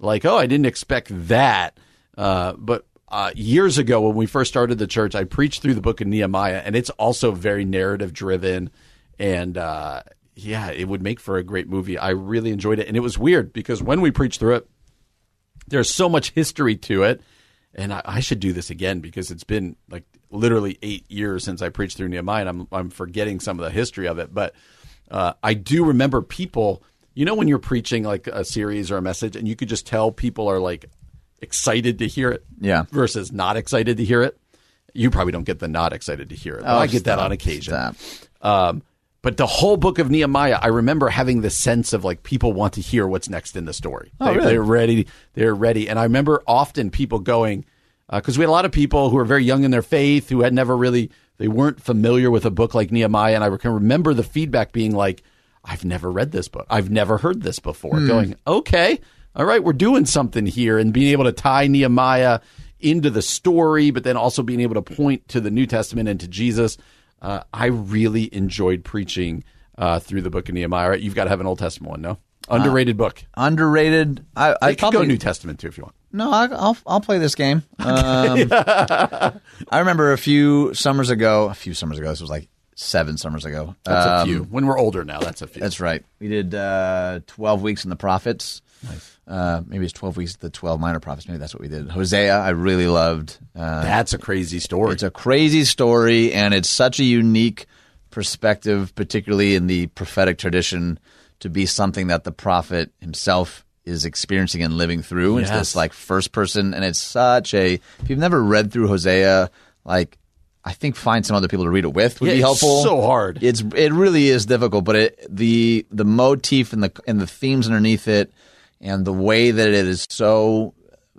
Like, oh, I didn't expect that. Uh, but uh, years ago when we first started the church, I preached through the book of Nehemiah, and it's also very narrative driven. And uh, yeah, it would make for a great movie. I really enjoyed it. And it was weird because when we preached through it, there's so much history to it. And I, I should do this again because it's been like literally eight years since I preached through Nehemiah, and I'm, I'm forgetting some of the history of it. But uh, I do remember people, you know, when you're preaching like a series or a message, and you could just tell people are like excited to hear it Yeah. versus not excited to hear it. You probably don't get the not excited to hear it. Oh, I get that on occasion. Um, but the whole book of Nehemiah, I remember having the sense of like people want to hear what's next in the story. Oh, they, really? They're ready. They're ready. And I remember often people going because we had a lot of people who were very young in their faith who had never really they weren't familiar with a book like Nehemiah, and I can remember the feedback being like, "I've never read this book. I've never heard this before." Hmm. Going, okay, all right, we're doing something here, and being able to tie Nehemiah into the story, but then also being able to point to the New Testament and to Jesus. Uh, I really enjoyed preaching uh, through the book of Nehemiah. Right, you've got to have an Old Testament one, no? Underrated book. Underrated. I, I could go New Testament too if you want. No, I, I'll I'll play this game. Um, I remember a few summers ago. A few summers ago. This was like seven summers ago. That's Um, a few. When we're older now, that's a few. That's right. We did uh, twelve weeks in the prophets. Uh, maybe it's twelve weeks. The twelve minor prophets. Maybe that's what we did. Hosea. I really loved. Uh, That's a crazy story. it's a crazy story, and it's such a unique perspective, particularly in the prophetic tradition, to be something that the prophet himself is experiencing and living through. It's Yes. this like first person, and it's such a. If you've never read through Hosea, like I think find some other people to read it with would Yeah, be it's helpful. so hard. It's it really is difficult, but it the the motif and the and the themes underneath it, and the way that it is so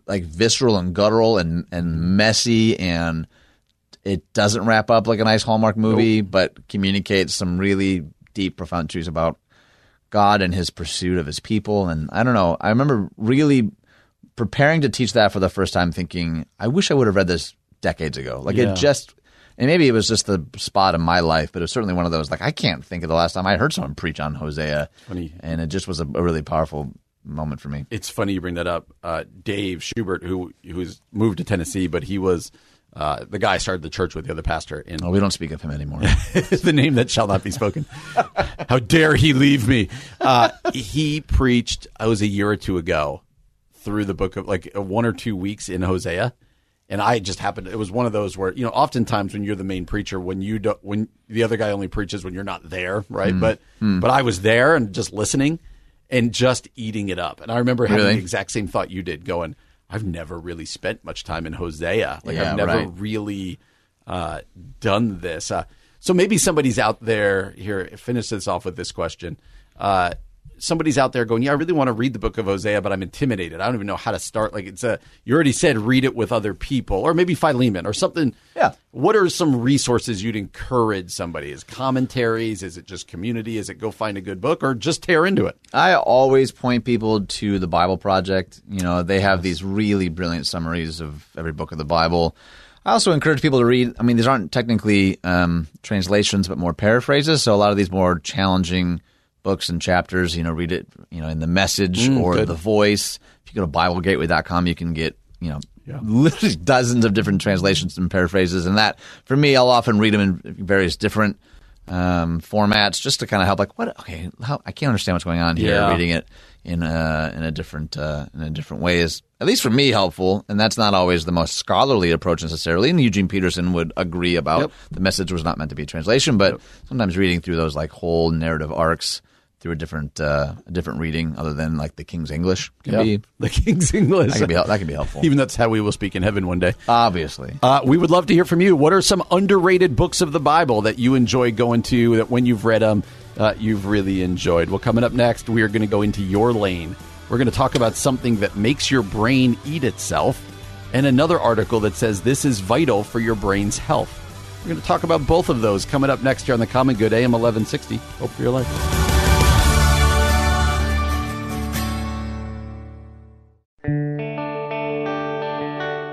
like visceral and guttural and and messy and it doesn't wrap up like a nice Hallmark movie, but communicates some really deep, profound truths about God and his pursuit of his people. And I don't know, I remember really preparing to teach that for the first time, thinking, I wish I would have read this decades ago. Like Yeah. it just, and maybe it was just the spot in my life, but it was certainly one of those. Like I can't think of the last time I heard someone preach on Hosea, Funny. and it just was a, a really powerful moment for me. it's funny you bring that up. Uh, Dave Schubert, who who's moved to Tennessee, but he was uh, the guy I started the church with, the other pastor in Oh, we don't speak of him anymore. the name that shall not be spoken. How dare he leave me? Uh, he preached. I was a year or two ago through the book of like uh, one or two weeks in Hosea, and I just happened. It was one of those where you know, oftentimes when you're the main preacher, when you don't, when the other guy only preaches when you're not there, right? But but I was there and just listening and just eating it up. And I remember having Really? the exact same thought you did, going. I've never really spent much time in Hosea. Like Yeah, I've never right. really uh, done this. Uh, so maybe somebody's out there here. Finish this off with this question. Uh, somebody's out there going, "Yeah, I really want to read the book of Hosea, but I'm intimidated. I don't even know how to start." Like it's a you already said, read it with other people, or maybe Philemon or something. Yeah. What are some resources you'd encourage somebody? Is commentaries? Is it just community? Is it go find a good book, or just tear into it? I always point people to the Bible Project. You know, they have these really brilliant summaries of every book of the Bible. I also encourage people to read. I mean, these aren't technically um, translations, but more paraphrases. So a lot of these more challenging books and chapters, you know, read it, you know, in the Message or good. the Voice. If you go to BibleGateway.com, you can get, you know, literally dozens of different translations and paraphrases. And that, for me, I'll often read them in various different um, formats just to kind of help. Like, what? Okay, how, I can't understand what's going on here. Yeah. Reading it in a in a different uh, in a different way is at least for me helpful, and that's not always the most scholarly approach necessarily. And Eugene Peterson would agree about Yep. the message was not meant to be a translation, but sometimes reading through those like whole narrative arcs through a different uh, a different reading other than like the King's English can Yeah. be the King's English. that can be that can be helpful. Even that's how we will speak in heaven one day. Obviously. Uh, we would love to hear from you. What are some underrated books of the Bible that you enjoy going to, that when you've read them, uh, you've really enjoyed? Well, coming up next, we are going to go into your lane. We're going to talk about something that makes your brain eat itself, and another article that says this is vital for your brain's health. We're going to talk about both of those coming up next here on the Common Good AM 1160. Hope for your life.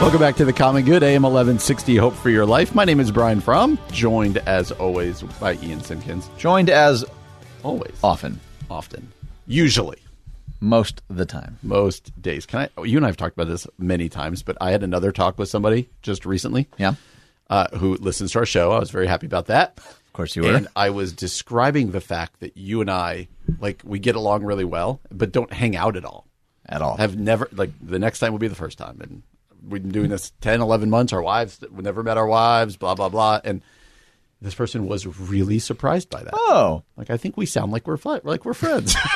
Welcome back to the Common Good, AM 1160 Hope for Your Life. My name is Brian Fromm, joined as always by Ian Simpkins. Joined as Always. often, Often. Usually. most of the time. Most days. Can I? oh, You and I have talked about this many times, but I had another talk with somebody just recently Yeah, uh, who listens to our show. I was very happy about that. of course you were. And I was describing the fact that you and I, like, we get along really well, but don't hang out at all. at all. have never like the next time will be the first time and we've been doing this 10 11 months our wives we never met our wives blah blah blah. And this person was really surprised by that. Oh, like i think we sound like we're fi- like we're friends.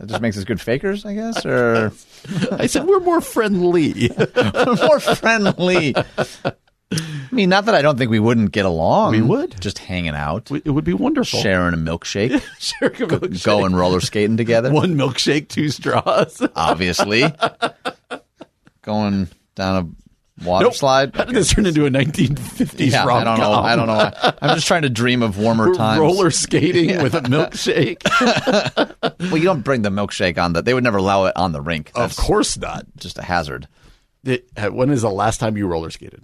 That just makes us good fakers, I guess, or? I said we're more friendly. We're more friendly. I mean, not that I don't think we wouldn't get along. We would. just hanging out, it would be wonderful sharing a milkshake, Sharing a milkshake. going roller skating together. one milkshake two straws Obviously, going down a water Nope. slide. how did this turn into a 1950s Yeah, I rom-com? don't know. I don't know. I'm just trying to dream of warmer We're times. roller skating with a milkshake Well, you don't bring the milkshake on the. They would never allow it on the rink. of course not just a hazard. It- uh, when is the last time you roller skated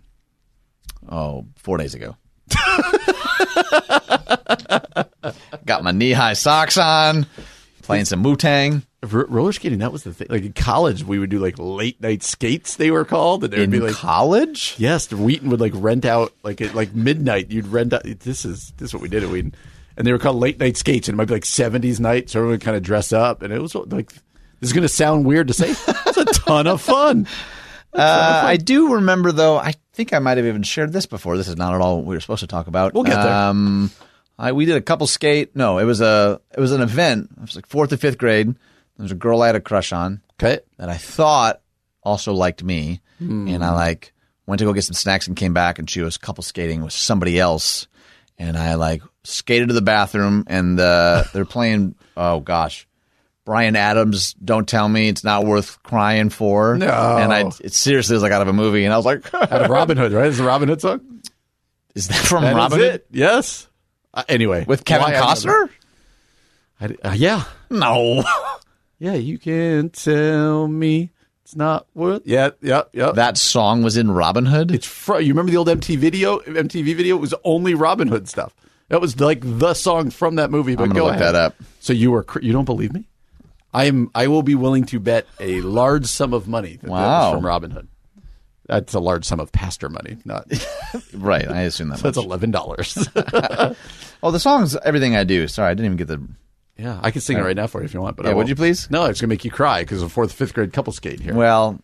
Oh, four days ago. Got my knee high socks on, playing some Wu Tang R- roller skating that was the thing like in college we would do like late night skates they were called and it would in be like college. yes the wheaton would like rent out like at like midnight you'd rent out this is this is what we did at wheaton and they were called late night skates and it might be like 70s night so everyone would kind of dress up and it was like this is going to sound weird to say it's a ton of fun Uh, I do remember, though. I think I might have even shared this before. This is not at all what we were supposed to talk about. We'll get there. Um, I, we did a couple skate. No, it was a it was an event. It was like fourth or fifth grade. There was a girl I had a crush on. okay that I thought also liked me, Hmm. and I like went to go get some snacks and came back, and she was couple skating with somebody else, and I like skated to the bathroom, and uh, they're playing. Oh gosh. Bryan Adams, don't tell me it's not worth crying for. No. and I it seriously was like out of a movie, and I was like, out of robin hood right is the robin hood song "Is that from That Robin Hood yes uh, anyway with Kevin Costner?" I, uh, yeah No, yeah you can tell me it's not worth yeah yeah yeah that song was in Robin Hood. It's fr- you remember the old MTV video? MTV video it was only Robin Hood stuff. That was like the song from that movie. But I'm gonna go look ahead. that up. So you were cr- you don't believe me? I am. I will be willing to bet a large sum of money that, that Wow. was from Robin Hood. That's a large sum of pastor money. Not right, I assume that. that's much. eleven dollars. Oh, the song's everything I do. Sorry, I didn't even get the. yeah, I can sing it right now for you if you want. But Yeah, I would you please? No, it's gonna make you cry because of fourth, fifth grade couple skate here. Well,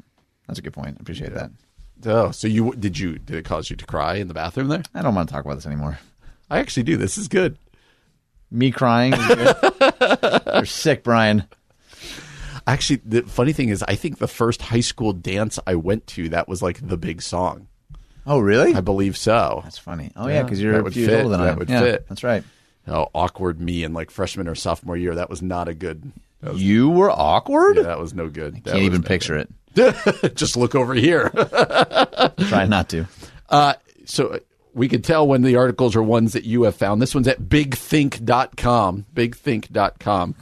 that's a good point. I appreciate that. oh, so you did you did it cause you to cry in the bathroom there? I don't want to talk about this anymore. I actually do. This is good. Me crying. You're sick, Brian. Actually, the funny thing is, I think the first high school dance I went to, that was like the big song. Oh, really? I believe so. That's funny. Oh, yeah, because that you're a few older than That I am. would yeah, fit. That's right. How awkward me in like freshman or sophomore year. That was not a good. Was, You were awkward. yeah, that was no good. That Can't even picture it. Just look over here. Try not to. Uh, so uh, we could tell when the articles are ones that you have found. This one's at bigthink.com. Bigthink.com.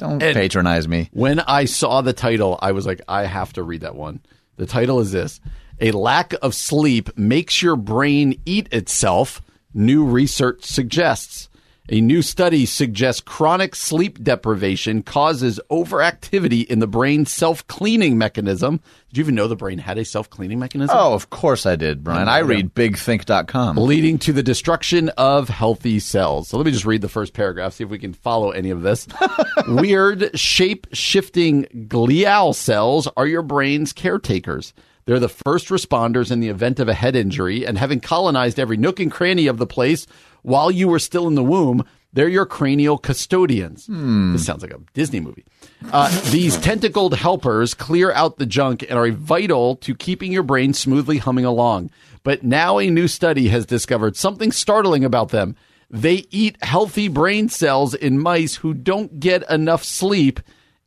Don't And- patronize me. When I saw the title, I was like, I have to read that one. The title is this A lack of sleep makes your brain eat itself, new research suggests. A new study suggests chronic sleep deprivation causes overactivity in the brain's self cleaning mechanism. Did you even know the brain had a self cleaning mechanism? Oh, of course I did, Brian. Mm-hmm. I read bigthink.com. leading to the destruction of healthy cells. So let me just read the first paragraph, see if we can follow any of this. Weird shape shifting glial cells are your brain's caretakers. They're the first responders in the event of a head injury, and having colonized every nook and cranny of the place while you were still in the womb, they're your cranial custodians. This sounds like a Disney movie. Uh, these tentacled helpers clear out the junk and are vital to keeping your brain smoothly humming along. But now a new study has discovered something startling about them. They eat healthy brain cells in mice who don't get enough sleep,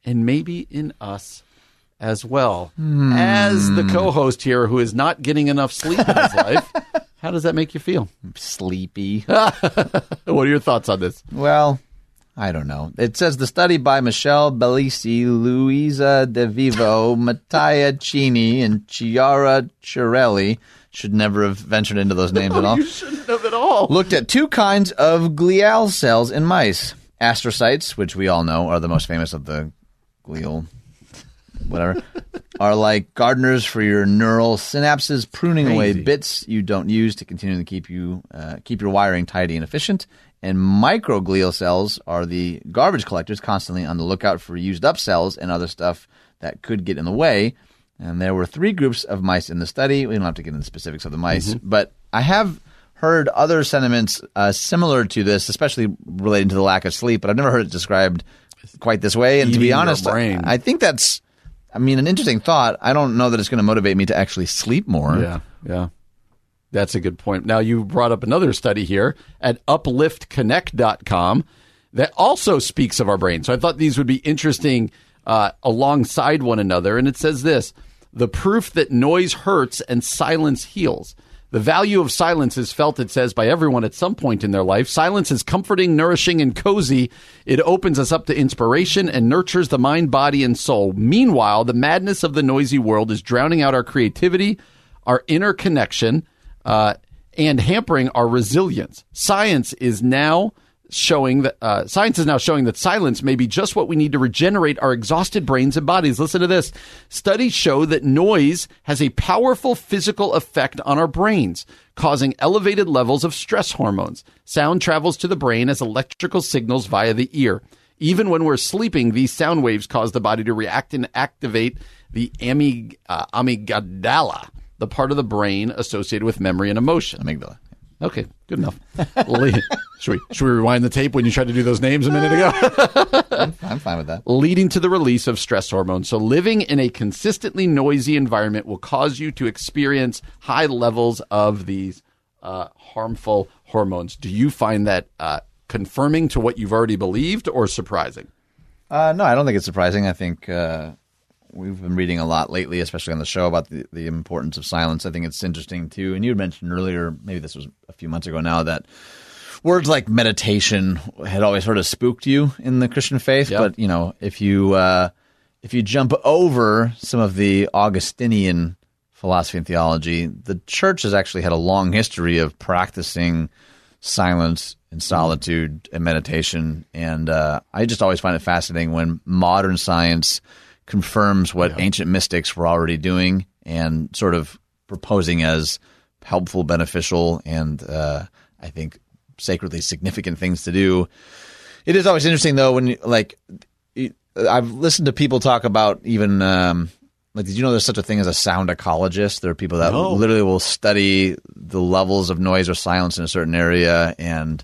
and maybe in us as well. As the hmm. co host here, who is not getting enough sleep in his life, How does that make you feel? Sleepy. What are your thoughts on this? Well, I don't know. It says the study by Michelle Bellesi, Luisa De Vivo, Mattia Cini, and Chiara Cirelli should never have ventured into those names at all. You shouldn't have at all. Looked at two kinds of glial cells in mice. Astrocytes, which we all know are the most famous of the glial whatever, are like gardeners for your neural synapses, pruning away bits you don't use to continue to keep you uh, keep your wiring tidy and efficient. And microglial cells are the garbage collectors, constantly on the lookout for used up cells and other stuff that could get in the way. And there were three groups of mice in the study. We don't have to get into the specifics of the mice, but I have heard other sentiments uh, similar to this, especially relating to the lack of sleep. But I've never heard it described quite this way. And to be honest. I think that's, I mean, an interesting thought. I don't know that it's going to motivate me to actually sleep more. Yeah, yeah. That's a good point. Now, you brought up another study here at upliftconnect.com that also speaks of our brain. So I thought these would be interesting uh, alongside one another. And it says this the proof that noise hurts and silence heals. The value of silence is felt, it says, by everyone at some point in their life. Silence is comforting, nourishing, and cozy. It opens us up to inspiration and nurtures the mind, body, and soul. Meanwhile, the madness of the noisy world is drowning out our creativity, our inner connection, uh, and hampering our resilience. Science is now showing that uh, science is now showing that silence may be just what we need to regenerate our exhausted brains and bodies. Listen to this: studies show that noise has a powerful physical effect on our brains, causing elevated levels of stress hormones. Sound travels to the brain as electrical signals via the ear. Even when we're sleeping, these sound waves cause the body to react and activate the amyg- uh, amygdala, the part of the brain associated with memory and emotion. Amygdala. Okay, good enough. Le- should we should we rewind the tape when you tried to do those names a minute ago? I'm fine with that. Leading to the release of stress hormones. So living in a consistently noisy environment will cause you to experience high levels of these uh, harmful hormones. Do you find that uh, confirming to what you've already believed or surprising? Uh, no, I don't think it's surprising. I think uh, we've been reading a lot lately, especially on the show, about the, the importance of silence. I think it's interesting too. And you had mentioned earlier, maybe this was a few months ago now, that words like meditation had always sort of spooked you in the Christian faith. Yep. But you know, if you uh, if you jump over some of the Augustinian philosophy and theology, the church has actually had a long history of practicing silence and solitude and meditation. And uh, I just always find it fascinating when modern science confirms what ancient mystics were already doing and sort of proposing as helpful, beneficial, and uh, I think sacredly significant things to do. It is always interesting though when you, like I've listened to people talk about even um, like did you know there's such a thing as a sound ecologist? There are people that No. literally will study the levels of noise or silence in a certain area and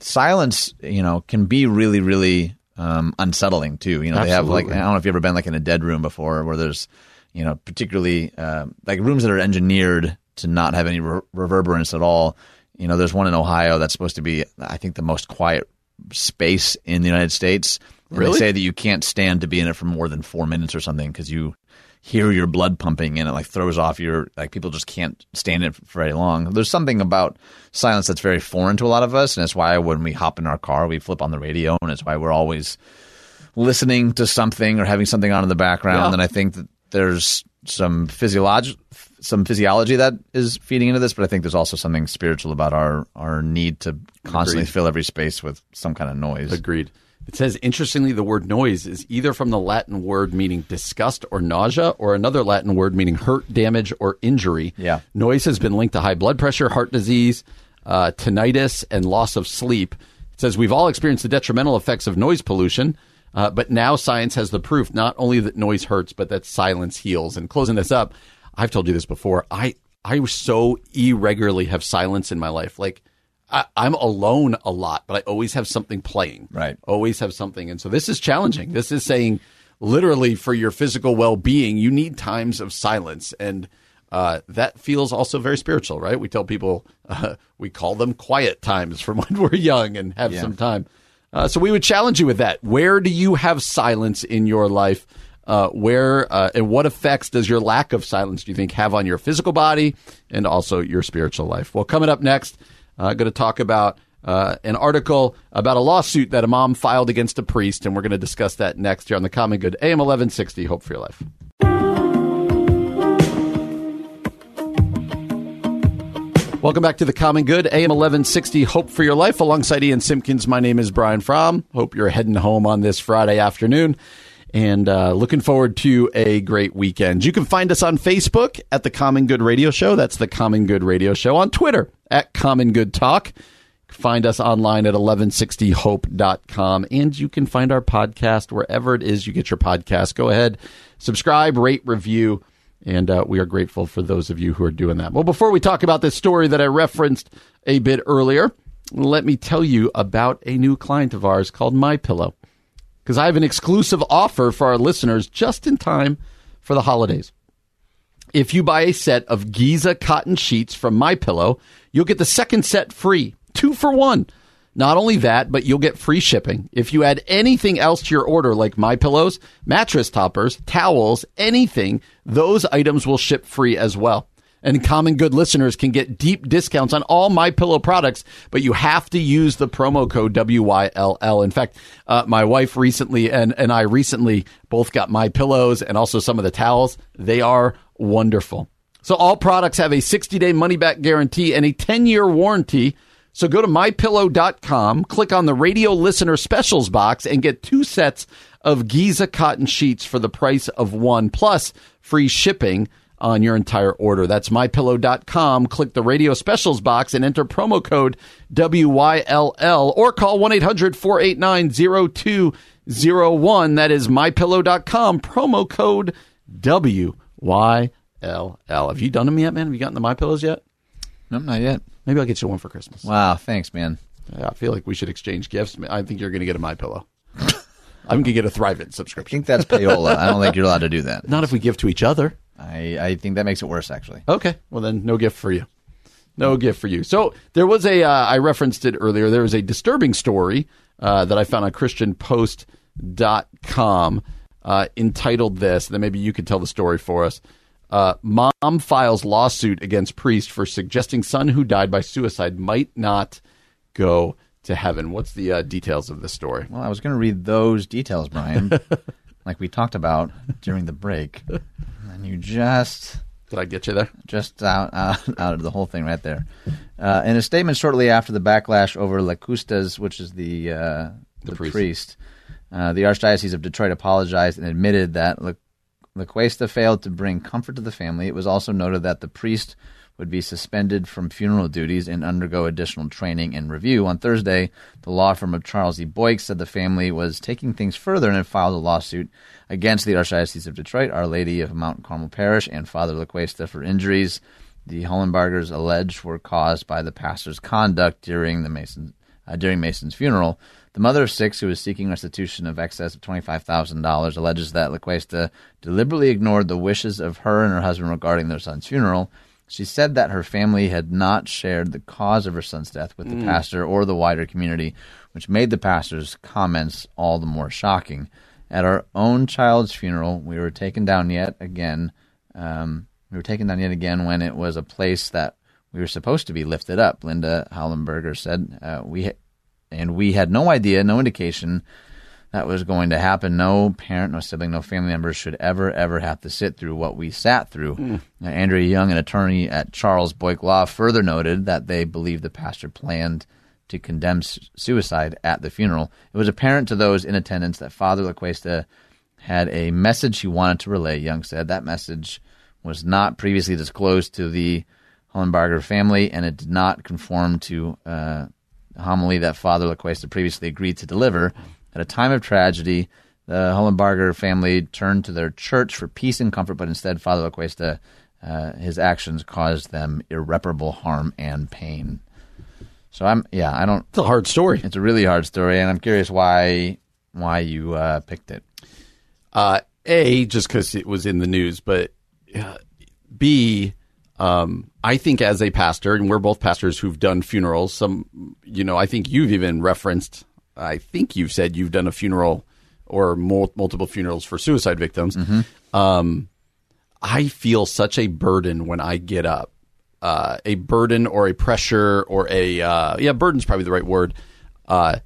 silence, you know, can be really really um, unsettling too. You know, they have like I don't know if you've ever been like in a dead room before where there's you know particularly um, like rooms that are engineered to not have any re- reverberance at all. You know, there's one in Ohio that's supposed to be I think the most quiet space in the United States. Really? They say that you can't stand to be in it for more than four minutes or something because you hear your blood pumping and it like throws off your like people just can't stand it for very long. There's something about silence that's very foreign to a lot of us, and it's why when we hop in our car, we flip on the radio, and it's why we're always listening to something or having something on in the background. Yeah. And I think that there's some physiology, some physiology that is feeding into this, but I think there's also something spiritual about our our need to constantly Agreed. fill every space with some kind of noise. Agreed. It says, interestingly, the word noise is either from the Latin word meaning disgust or nausea, or another Latin word meaning hurt, damage, or injury. Yeah. Noise has been linked to high blood pressure, heart disease, uh, tinnitus, and loss of sleep. It says, we've all experienced the detrimental effects of noise pollution, uh, but now science has the proof not only that noise hurts, but that silence heals. And closing this up, I've told you this before. I, I so irregularly have silence in my life. Like, I, I'm alone a lot, but I always have something playing. Right. Always have something. And so this is challenging. This is saying literally for your physical well being, you need times of silence. And uh, that feels also very spiritual, right? We tell people, uh, we call them quiet times from when we're young and have some time. Uh, so we would challenge you with that. Where do you have silence in your life? Uh, where uh, and what effects does your lack of silence, do you think, have on your physical body and also your spiritual life? Well, coming up next, uh, going to talk about uh, an article about a lawsuit that a mom filed against a priest, and we're going to discuss that next here on the Common Good AM 1160. Hope for your life. Welcome back to the Common Good, AM 1160, Hope for Your Life. Alongside Ian Simpkins, my name is Brian Fromm. Hope you're heading home on this Friday afternoon and uh, looking forward to a great weekend. You can find us on Facebook at the Common Good Radio Show. That's the Common Good Radio Show. On Twitter at Common Good Talk. Find us online at 1160hope.com. And you can find our podcast wherever it is you get your podcast. Go ahead, subscribe, rate, review and uh, we are grateful for those of you who are doing that. Well, before we talk about this story that I referenced a bit earlier, let me tell you about a new client of ours called My Pillow, because I have an exclusive offer for our listeners just in time for the holidays. If you buy a set of Giza cotton sheets from My Pillow, you'll get the second set free, two for one. Not only that, but you'll get free shipping. If you add anything else to your order, like my pillows, mattress toppers, towels, anything, those items will ship free as well. And common good listeners can get deep discounts on all my pillow products, but you have to use the promo code WYLL. In fact, uh, my wife recently and, and I recently both got my pillows and also some of the towels. They are wonderful. So all products have a 60 day money back guarantee and a 10 year warranty. So go to mypillow.com, click on the radio listener specials box, and get two sets of Giza cotton sheets for the price of one, plus free shipping on your entire order. That's mypillow.com. Click the radio specials box and enter promo code WYLL or call 1 800 489 0201. That is mypillow.com, promo code WYLL. Have you done them yet, man? Have you gotten the My Pillows yet? No, not yet. Maybe I'll get you one for Christmas. Wow, thanks, man. I feel like we should exchange gifts. I think you're going to get a My Pillow. I'm going to get a Thrivent I subscription. think that's payola. I don't think you're allowed to do that. Not if we give to each other. I, I think that makes it worse, actually. Okay, well then, no gift for you. No gift for you. So there was a. Uh, I referenced it earlier. There was a disturbing story uh, that I found on ChristianPost.com uh, entitled this. Then maybe you could tell the story for us. Uh, mom files lawsuit against priest for suggesting son who died by suicide might not go to heaven. What's the uh, details of this story? Well, I was going to read those details, Brian, like we talked about during the break, and you just Did I get you there? just out out, out of the whole thing right there. Uh, in a statement shortly after the backlash over Lacuesta's, which is the uh, the, priest. priest, uh, the Archdiocese of Detroit apologized and admitted that La- Lacuesta failed to bring comfort to the family. It was also noted that the priest would be suspended from funeral duties and undergo additional training and review. On Thursday, the law firm of Charles E. Boyk said the family was taking things further and had filed a lawsuit against the Archdiocese of Detroit, Our Lady of Mount Carmel Parish, and Father Lacuesta for injuries the Hullibargers alleged were caused by the pastor's conduct during the Maison uh, during Maison's funeral. The mother of six, who is seeking restitution of excess of twenty five thousand dollars, alleges that Lacuesta deliberately ignored the wishes of her and her husband regarding their son's funeral. She said that her family had not shared the cause of her son's death with the pastor or the wider community, which made the pastor's comments all the more shocking. At our own child's funeral, we were taken down yet again. Um, we were taken down yet again when it was a place that we were supposed to be lifted up. Linda Hullibarger said, uh, "We ha- and we had no idea, no indication that was going to happen. No parent, no sibling, no family member should ever, ever have to sit through what we sat through." Uh, Andrea Young, an attorney at Charles Boyk Law, further noted that they believe the pastor planned to condemn suicide at the funeral. It was apparent to those in attendance that Father Lacuesta had a message he wanted to relay. Young said that message was not previously disclosed to the Hullibarger family, and it did not conform to uh, the homily that Father Lacuesta previously agreed to deliver. At a time of tragedy, the Hullibarger family turned to their church for peace and comfort, but instead, Father Lacuesta, uh, his actions caused them irreparable harm and pain. So I'm, yeah, I don't. It's a hard story. It's a really hard story, and I'm curious why why you uh, picked it. Uh, a, just because it was in the news, but uh, B, um, I think as a pastor, and we're both pastors who've done funerals. Some, you know, I think you've even referenced. I think you've said you've done a funeral or mul- multiple funerals for suicide victims. Um, I feel such a burden when I get up, uh, a burden or a pressure or a uh, yeah, burden's probably the right word. Uh,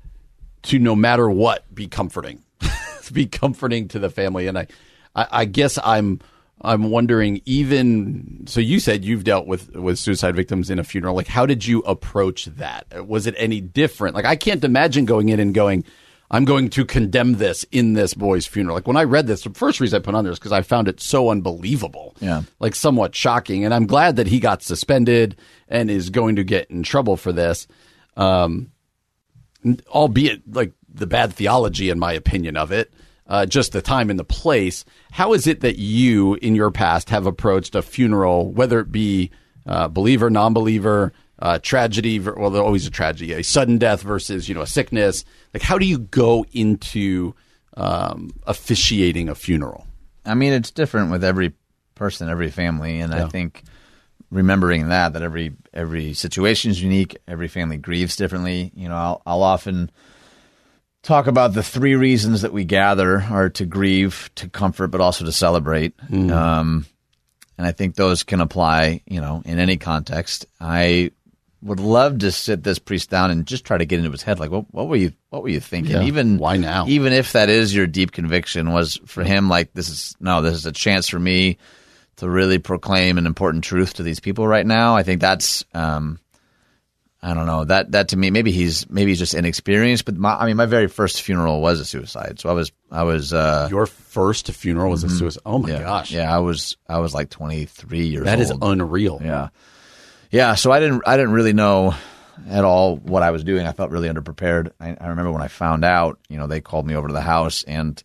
to no matter what, be comforting, be comforting to the family, and I, I, I guess I'm. I'm wondering, even so, you said you've dealt with with suicide victims in a funeral. Like, how did you approach that? Was it any different? Like, I can't imagine going in and going, I'm going to condemn this in this boy's funeral. Like when I read this, the first reason I put on there is because I found it so unbelievable. Yeah. Like somewhat shocking. And I'm glad that he got suspended and is going to get in trouble for this. Um, albeit like the bad theology, in my opinion of it, uh, just the time and the place. How is it that you, in your past, have approached a funeral, whether it be uh, believer, non-believer, uh, tragedy? Well, there's always a tragedy, a sudden death versus you know a sickness. Like, how do you go into um, officiating a funeral? I mean, it's different with every person, every family, and I think remembering that that every every situation is unique, every family grieves differently. You know, I'll, I'll often talk about the three reasons that we gather are to grieve, to comfort, but also to celebrate. Um, and I think those can apply, you know, in any context. I would love to sit this priest down and just try to get into his head, like, what, what were you, what were you thinking? Yeah. Even Why now? Even if that is your deep conviction, was for him like, this is no, this is a chance for me to really proclaim an important truth to these people right now. I think that's, um, I don't know that that to me maybe he's maybe he's just inexperienced. But my, I mean, my very first funeral was a suicide, so I was I was uh, Your first funeral was a suicide. Oh my yeah, gosh, yeah I was I was like twenty three years old. that is unreal. Yeah, yeah. So I didn't I didn't really know at all what I was doing. I felt really underprepared. I, I remember when I found out, you know, they called me over to the house, and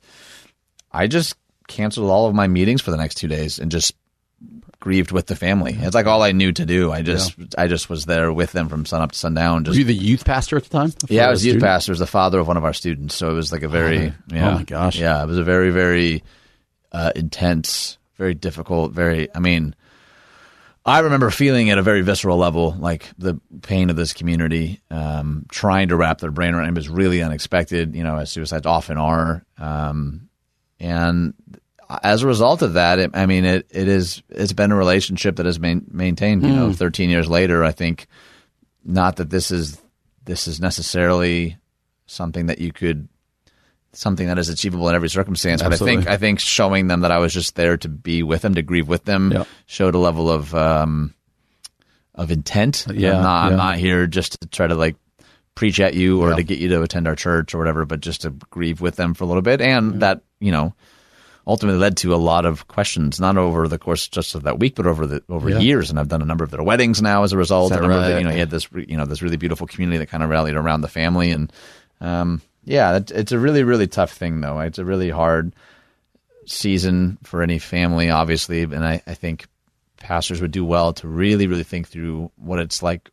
I just canceled all of my meetings for the next two days and just grieved with the family. It's like all I knew to do. I just I just was there with them from sun up to sundown. Were Just you the youth pastor at the time? yeah, I was a youth pastor, was the father of one of our students. So it was like a very, yeah, Oh, my gosh. yeah, it was a very, very uh, intense, very difficult, very. I mean, I remember feeling at a very visceral level, like the pain of this community, um, trying to wrap their brain around it was really unexpected. You know, as suicides often are, um, and as a result of that, it, I mean, it it is it's been a relationship that has main, maintained. You know, thirteen years later, I think not that this is this is necessarily something that you could something that is achievable in every circumstance but i think i think showing them that i was just there to be with them to grieve with them Yeah. showed a level of um of intent Yeah, i'm not i'm not here just to try to like preach at you or Yeah. to get you to attend our church or whatever but just to grieve with them for a little bit and that you know ultimately led to a lot of questions, not over the course just of that week, but over the over Yeah. years. And I've done a number of their weddings now as a result. Is that A number the- you know, he had this you know this really beautiful community that kind of rallied around the family, and um, yeah, it, it's a really really tough thing though. It's a really hard season for any family, obviously, and I, I think pastors would do well to really really think through what it's like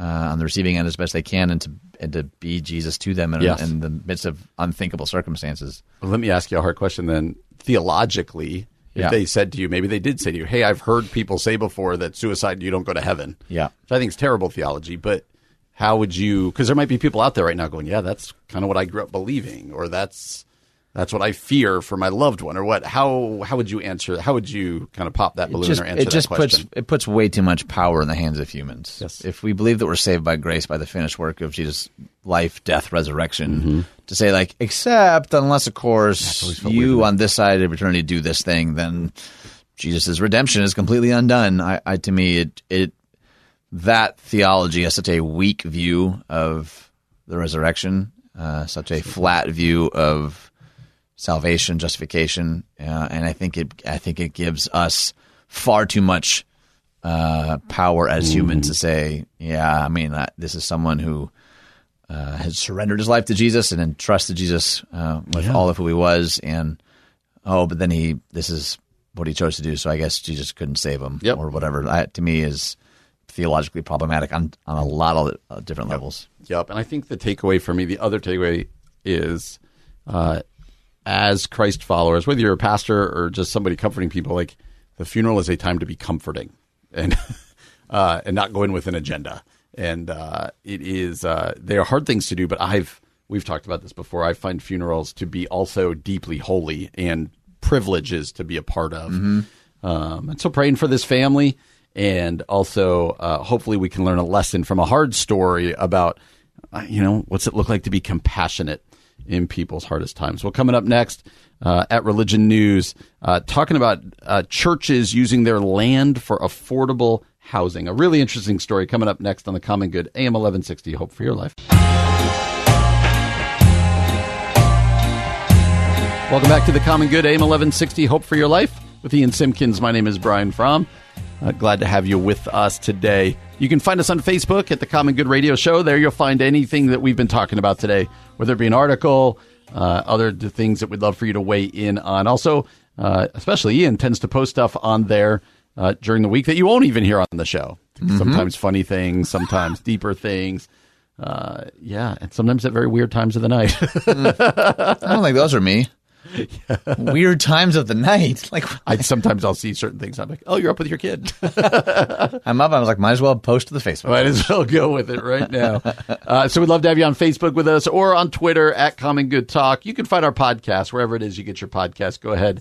uh, on the receiving end as best they can, and to and to be Jesus to them in, Yes. in the midst of unthinkable circumstances. Well, let me ask you a hard question then. Theologically, if Yeah. they said to you, maybe they did say to you, "Hey, I've heard people say before that suicide you don't go to heaven." Yeah. which I think is terrible theology. But how would you? Because there might be people out there right now going, "Yeah, that's kind of what I grew up believing," or "That's that's what I fear for my loved one," or what? How how would you answer? How would you kind of pop that balloon just, or answer it just that puts it puts way too much power in the hands of humans. Yes. If we believe that we're saved by grace by the finished work of Jesus' life, death, resurrection, Mm-hmm. to say like, except unless of course you on this side of eternity do this thing, then Jesus' redemption is completely undone. I, I to me it it that theology has such a weak view of the resurrection, uh, such a flat view of salvation, justification, uh, and I think it I think it gives us far too much uh, power as humans to say, yeah, I mean, uh, this is someone who uh, has surrendered his life to Jesus and entrusted Jesus uh, with all of who he was, and oh, but then he this is what he chose to do, so I guess Jesus couldn't save him Yep. or whatever. That to me is theologically problematic on on a lot of uh, different levels. Yep. And I think the takeaway for me, the other takeaway is uh, as Christ followers, whether you're a pastor or just somebody comforting people, like the funeral is a time to be comforting and uh, and not go in with an agenda. And uh, it is uh, they are hard things to do, but I've we've talked about this before. I find funerals to be also deeply holy and privileges to be a part of. Um, and so praying for this family, and also uh, hopefully we can learn a lesson from a hard story about, uh, you know, what's it look like to be compassionate in people's hardest times. Well, coming up next uh, at Religion News, uh, talking about uh, churches using their land for affordable housing. A really interesting story coming up next on the Common Good AM 1160. Hope for your life. Welcome back to the Common Good AM 1160 Hope for Your Life with Ian Simpkins. My name is Brian Fromm. Uh, glad to have you with us today. You can find us on Facebook at the Common Good Radio Show. There you'll find anything that we've been talking about today, whether it be an article, uh, other things that we'd love for you to weigh in on. Also, uh, especially Ian tends to post stuff on there uh, during the week that you won't even hear on the show. Sometimes funny things, sometimes deeper things. Uh, yeah, and sometimes at very weird times of the night. I don't think those are me. Weird times of the night. Like I sometimes I'll see certain things. I'm like, oh, you're up with your kid. I'm up. I was like, might as well post to the Facebook. Might as well go with it right now. Uh, so we'd love to have you on Facebook with us or on Twitter at Common Good Talk. You can find our podcast wherever it is you get your podcast. Go ahead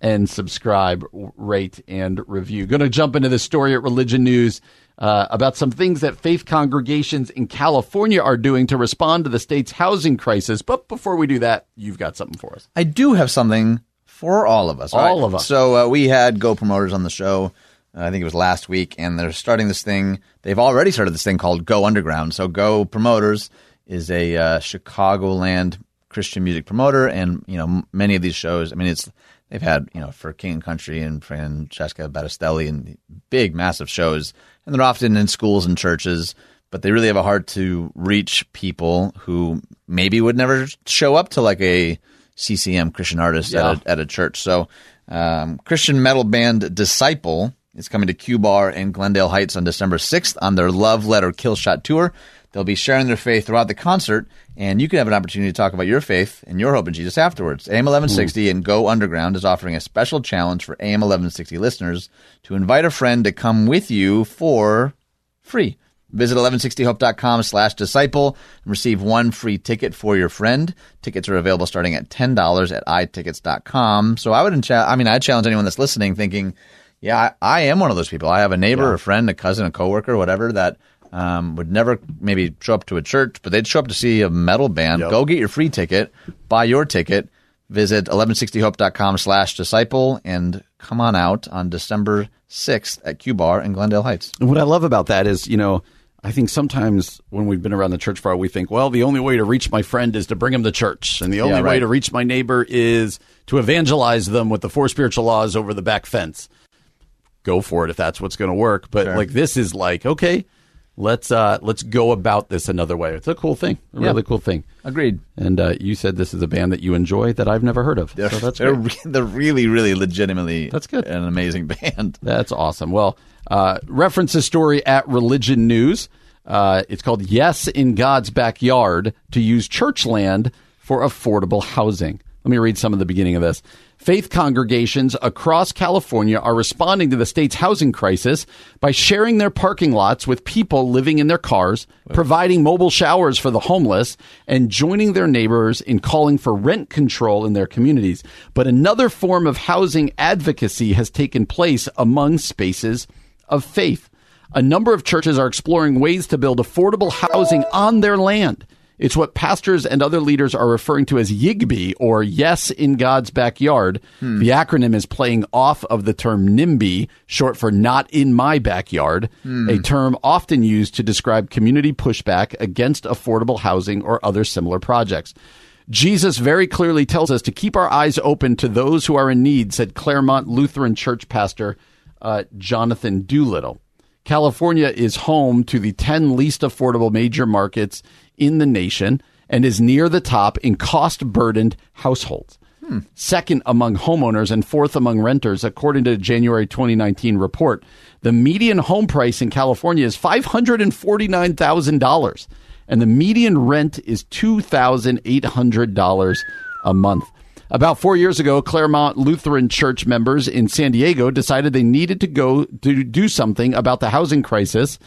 and subscribe, rate, and review. Going to jump into the story at Religion News uh, about some things that faith congregations in California are doing to respond to the state's housing crisis. But before we do that, you've got something for us. I do have something for all of us. All of us. So uh, we had Go Promoters on the show. uh, I think it was last week, and they're starting this thing. They've already started this thing called Go Underground. So Go Promoters is a uh, Chicagoland Christian music promoter, and you know many of these shows. I mean, it's they've had you know for King and Country and Francesca Battistelli and big, massive shows, and they're often in schools and churches. But they really have a heart to reach people who maybe would never show up to like a CCM Christian artist Yeah. at, a, at a church. So, um, Christian metal band Disciple is coming to Q Bar in Glendale Heights on December 6th on their Love Letter Kill Shot tour. They'll be sharing their faith throughout the concert, and you can have an opportunity to talk about your faith and your hope in Jesus afterwards. AM 1160 hmm. and Go Underground is offering a special challenge for AM 1160 listeners to invite a friend to come with you for free. Visit 1160hope.com slash disciple and receive one free ticket for your friend. Tickets are available starting at $10 at itickets.com. So I would, I mean, I challenge anyone that's listening thinking, yeah, I, I am one of those people. I have a neighbor, a friend, a cousin, a coworker, whatever that um, would never maybe show up to a church, but they'd show up to see a metal band. Go get your free ticket, buy your ticket, visit 1160hope.com slash disciple and come on out on December 6th at Q Bar in Glendale Heights. And what I love about that is, you know, I think sometimes when we've been around the church for a while, we think, well, the only way to reach my friend is to bring him to church. And the only way right. to reach my neighbor is to evangelize them with the four spiritual laws over the back fence. Go for it if that's what's going to work. But like this is like, okay, let's uh let's go about this another way. It's a cool thing. A really cool thing. Agreed. And uh, you said this is a band that you enjoy that I've never heard of. So that's they're, great. re- they're really, really legitimately That's good. an amazing band. That's awesome. Well, uh, reference a story at Religion News. Uh, it's called Yes in God's Backyard to use church land for affordable housing. Let me read some of the beginning of this. Faith congregations across California are responding to the state's housing crisis by sharing their parking lots with people living in their cars, providing mobile showers for the homeless, and joining their neighbors in calling for rent control in their communities. But another form of housing advocacy has taken place among spaces of faith. A number of churches are exploring ways to build affordable housing on their land. It's what pastors and other leaders are referring to as YIGBY, or Yes in God's Backyard. The acronym is playing off of the term NIMBY, short for Not in My Backyard, a term often used to describe community pushback against affordable housing or other similar projects. Jesus very clearly tells us to keep our eyes open to those who are in need, said Clairemont Lutheran Church pastor uh, Jonathan Doolittle. California is home to the 10 least affordable major markets in the nation and is near the top in cost burdened households. Hmm. Second among homeowners and fourth among renters, according to a January 2019 report. The median home price in California is $549,000, and the median rent is $2,800 a month. About four years ago, Clairemont Lutheran Church members in San Diego decided they needed to go to do something about the housing crisis.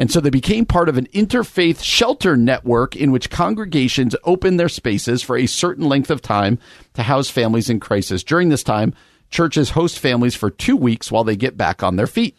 And so they became part of an interfaith shelter network in which congregations open their spaces for a certain length of time to house families in crisis. During this time, churches host families for two weeks while they get back on their feet.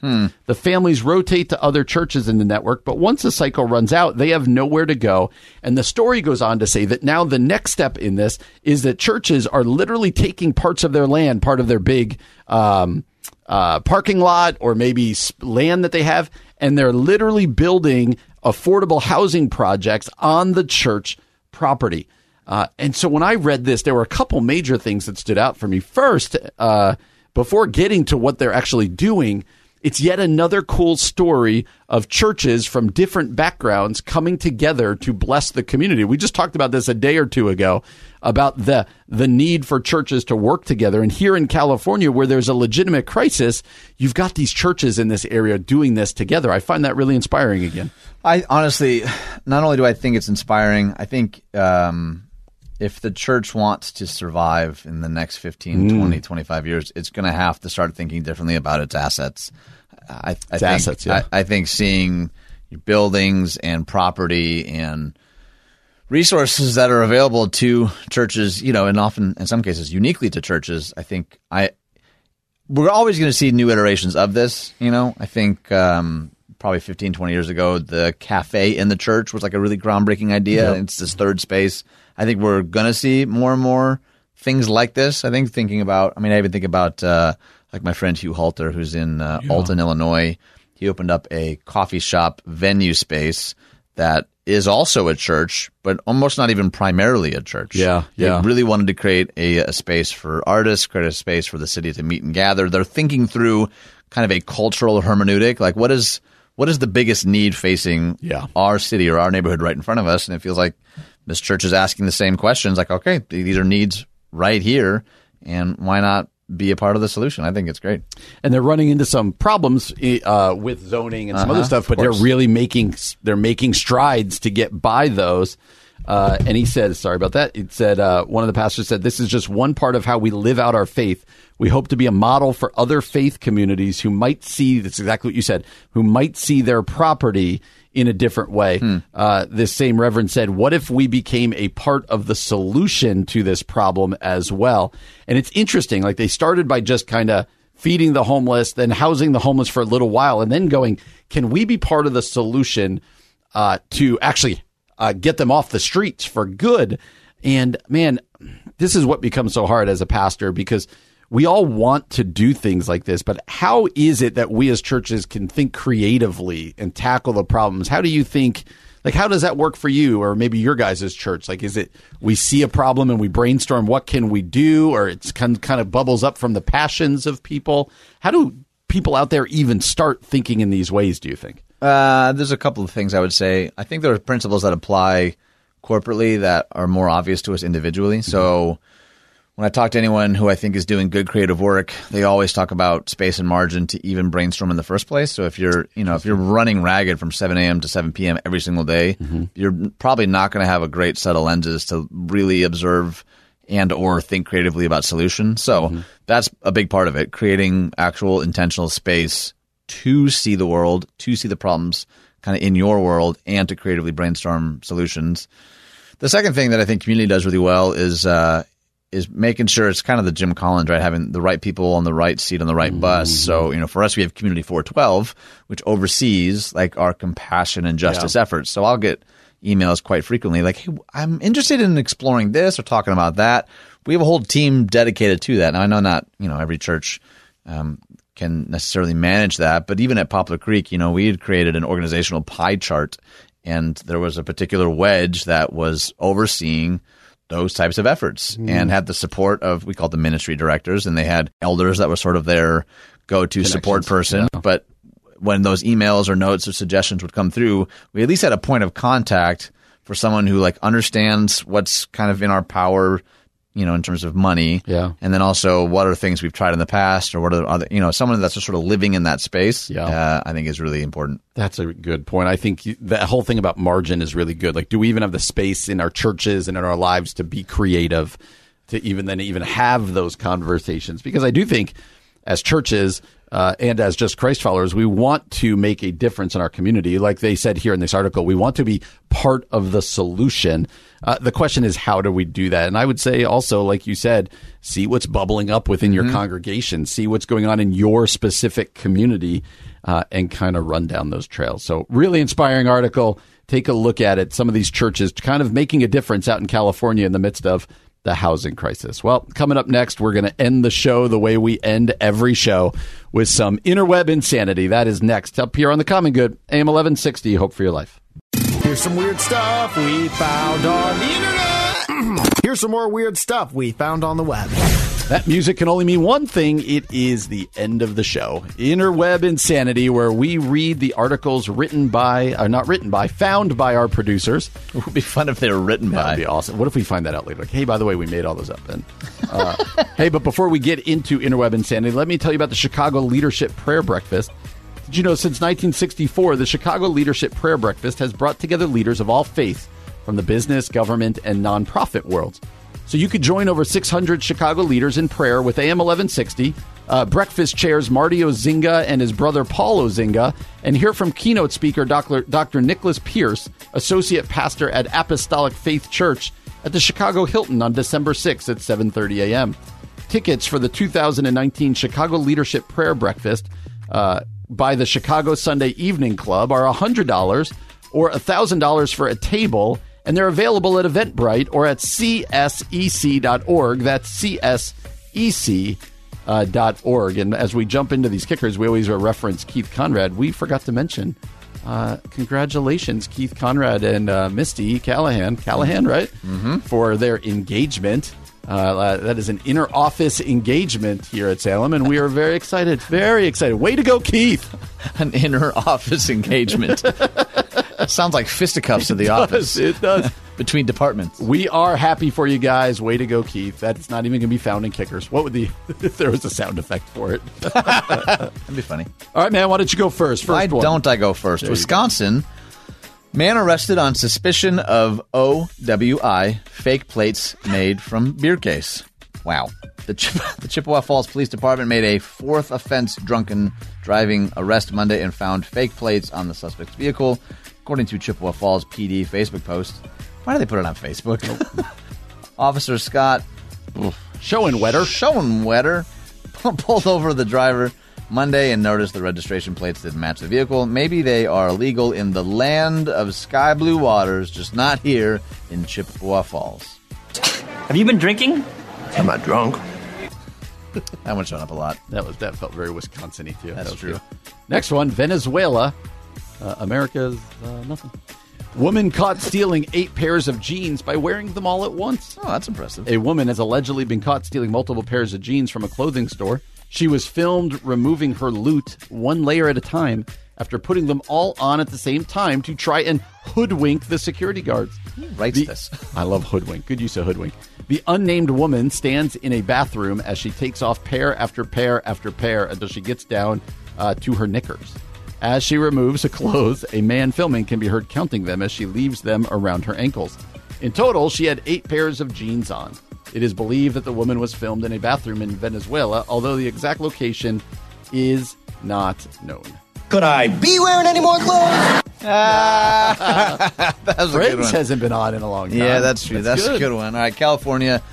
The families rotate to other churches in the network, but once the cycle runs out, they have nowhere to go. And the story goes on to say that now the next step in this is that churches are literally taking parts of their land, part of their big um, uh, parking lot or maybe land that they have, and they're literally building affordable housing projects on the church property. Uh, and so when I read this, there were a couple major things that stood out for me. First, uh, before getting to what they're actually doing, it's yet another cool story of churches from different backgrounds coming together to bless the community. We just talked about this a day or two ago about the the need for churches to work together. And here in California, where there's a legitimate crisis, you've got these churches in this area doing this together. I find that really inspiring again. I honestly, not only do I think it's inspiring, I think um, if the church wants to survive in the next 15, Mm. 20, 25 years, it's going to have to start thinking differently about its assets. I, I think, assets, yeah. I, I think seeing buildings and property and resources that are available to churches, you know, and often in some cases uniquely to churches, I think I we're always going to see new iterations of this. You know, I think um, probably 15, 20 years ago, the cafe in the church was like a really groundbreaking idea. It's this third space. I think we're going to see more and more things like this. I think thinking about, I mean, I even think about uh, like my friend Hugh Halter, who's in uh, Alton, Illinois. He opened up a coffee shop venue space that is also a church, but almost not even primarily a church. Yeah, They yeah. really wanted to create a, a space for artists, create a space for the city to meet and gather. They're thinking through kind of a cultural hermeneutic, like what is what is the biggest need facing Yeah. our city or our neighborhood right in front of us? And it feels like this church is asking the same questions, like, okay, these are needs right here, and why not be a part of the solution? I think it's great. and they're running into some problems uh, with zoning and some Uh-huh, other stuff, but they're really making they're making strides to get by those. Uh, and he said, "Sorry about that." It said uh, one of the pastors said, "This is just one part of how we live out our faith. We hope to be a model for other faith communities who might see that's exactly what you said, who might see their property." In a different way. Hmm. Uh, this same reverend said, What if we became a part of the solution to this problem as well? And it's interesting. Like they started by just kind of feeding the homeless, then housing the homeless for a little while, and then going, can we be part of the solution uh, to actually uh, get them off the streets for good? And man, this is what becomes so hard as a pastor because we all want to do things like this, but how is it that we as churches can think creatively and tackle the problems? How do you think? Like, how does that work for you, or maybe your guys' church? Like, is it we see a problem and we brainstorm what can we do, or it's kind kind of bubbles up from the passions of people? How do people out there even start thinking in these ways? Do you think? Uh, there's a couple of things I would say. I think there are principles that apply corporately that are more obvious to us individually. So when I talk to anyone who I think is doing good creative work, they always talk about space and margin to even brainstorm in the first place. So if you're, you know, if you're running ragged from 7 a.m. to 7 p.m. every single day, you're probably not going to have a great set of lenses to really observe and or think creatively about solutions. So that's a big part of it, creating actual intentional space to see the world, to see the problems kind of in your world and to creatively brainstorm solutions. The second thing that I think community does really well is uh, is making sure it's kind of the Jim Collins, right? Having the right people on the right seat on the right bus. So, you know, for us, we have Community 412, which oversees like our compassion and justice efforts. So I'll get emails quite frequently like, hey, I'm interested in exploring this or talking about that. We have a whole team dedicated to that. Now, I know not, you know, every church um, can necessarily manage that. But even at Poplar Creek, you know, we had created an organizational pie chart, and there was a particular wedge that was overseeing those types of efforts hmm. and had the support of we called them ministry directors, and they had elders that were sort of their go-to support person. But when those emails or notes or suggestions would come through, we at least had a point of contact for someone who like understands what's kind of in our power you know, in terms of money. Yeah. And then also what are things we've tried in the past or what are other, you know, someone that's just sort of living in that space, Yeah. uh, I think is really important. That's a good point. I think you- that whole thing about margin is really good. Like, do we even have the space in our churches and in our lives to be creative, to even then even have those conversations because I do think as churches uh, and as just Christ followers, we want to make a difference in our community. Like they said here in this article, we want to be part of the solution. Uh, the question is, how do we do that? And I would say also, like you said, see what's bubbling up within your congregation, see what's going on in your specific community, uh, and kind of run down those trails. So, really inspiring article. Take a look at it. Some of these churches kind of making a difference out in California in the midst of the housing crisis. Well, coming up next, we're going to end the show the way we end every show with some interweb insanity. That is next up here on the Common Good, AM 1160. Hope for your life. Here's some weird stuff we found on the internet. Here's some more weird stuff we found on the web. That music can only mean one thing. It is the end of the show. Interweb Insanity, where we read the articles written by, uh, not written by, found by our producers. It would be fun if they were written That would by. be awesome. What if we find that out later? Like, hey, by the way, we made all those up. then. uh, hey, but before we get into interweb insanity, let me tell you about the Chicago Leadership Prayer Breakfast. Did you know since 1964, the Chicago Leadership Prayer Breakfast has brought together leaders of all faiths from the business, government, and nonprofit worlds. So you could join over 600 Chicago leaders in prayer with AM 1160. Uh, breakfast chairs Marty Ozinga and his brother Paul Ozinga, and hear from keynote speaker Dr. Dr. Nicholas Pierce, associate pastor at Apostolic Faith Church at the Chicago Hilton on December 6th at 7:30 a.m. Tickets for the 2019 Chicago Leadership Prayer Breakfast uh, by the Chicago Sunday Evening Club are $100 or $1,000 for a table, and they're available at Eventbrite or at csec.org. That's csec. Uh, dot org. And as we jump into these kickers, we always reference Keith Conrad. We forgot to mention, uh, congratulations, Keith Conrad and uh, Misty Callahan, Callahan, right? Mm-hmm. For their engagement. Uh, that is an inner office engagement here at Salem, and we are very excited. Very excited. Way to go, Keith! An inner office engagement. Sounds like fisticuffs in the office It does. between departments. We are happy for you guys. Way to go, Keith. That's not even going to be found in kickers. What would the if there was a sound effect for it? That'd be funny. All right, man. Why don't you go first? First Why one. don't I go first? Wisconsin. Man arrested on suspicion of OWI fake plates made from beer case. Wow. The, Chip- the Chippewa Falls Police Department made a fourth offense drunken driving arrest Monday and found fake plates on the suspect's vehicle, according to Chippewa Falls PD Facebook post. Why do they put it on Facebook? Officer Scott Showing wetter. Schoenwetter pulled over the driver Monday and noticed the registration plates didn't match the vehicle. Maybe they are legal in the land of sky blue waters, just not here in Chippewa Falls. Have you been drinking? Am I drunk? That one's shown up a lot. That was that felt very Wisconsin-y too. That's That was true. good. Next one, Venezuela. Uh, America's uh, nothing. Woman caught stealing eight pairs of jeans by wearing them all at once. Oh, that's impressive. A woman has allegedly been caught stealing multiple pairs of jeans from a clothing store. She was filmed removing her loot one layer at a time after putting them all on at the same time to try and hoodwink the security guards. Writes The- this. I love hoodwink. Good use of hoodwink. The unnamed woman stands in a bathroom as she takes off pair after pair after pair until she gets down uh, to her knickers. As she removes the clothes, a man filming can be heard counting them as she leaves them around her ankles. In total, she had eight pairs of jeans on. It is believed that the woman was filmed in a bathroom in Venezuela, although the exact location is not known. Could I be wearing any more clothes? That was a good Friends one. hasn't been on in a long time. Yeah, that's true. That's, a good one. All right, California.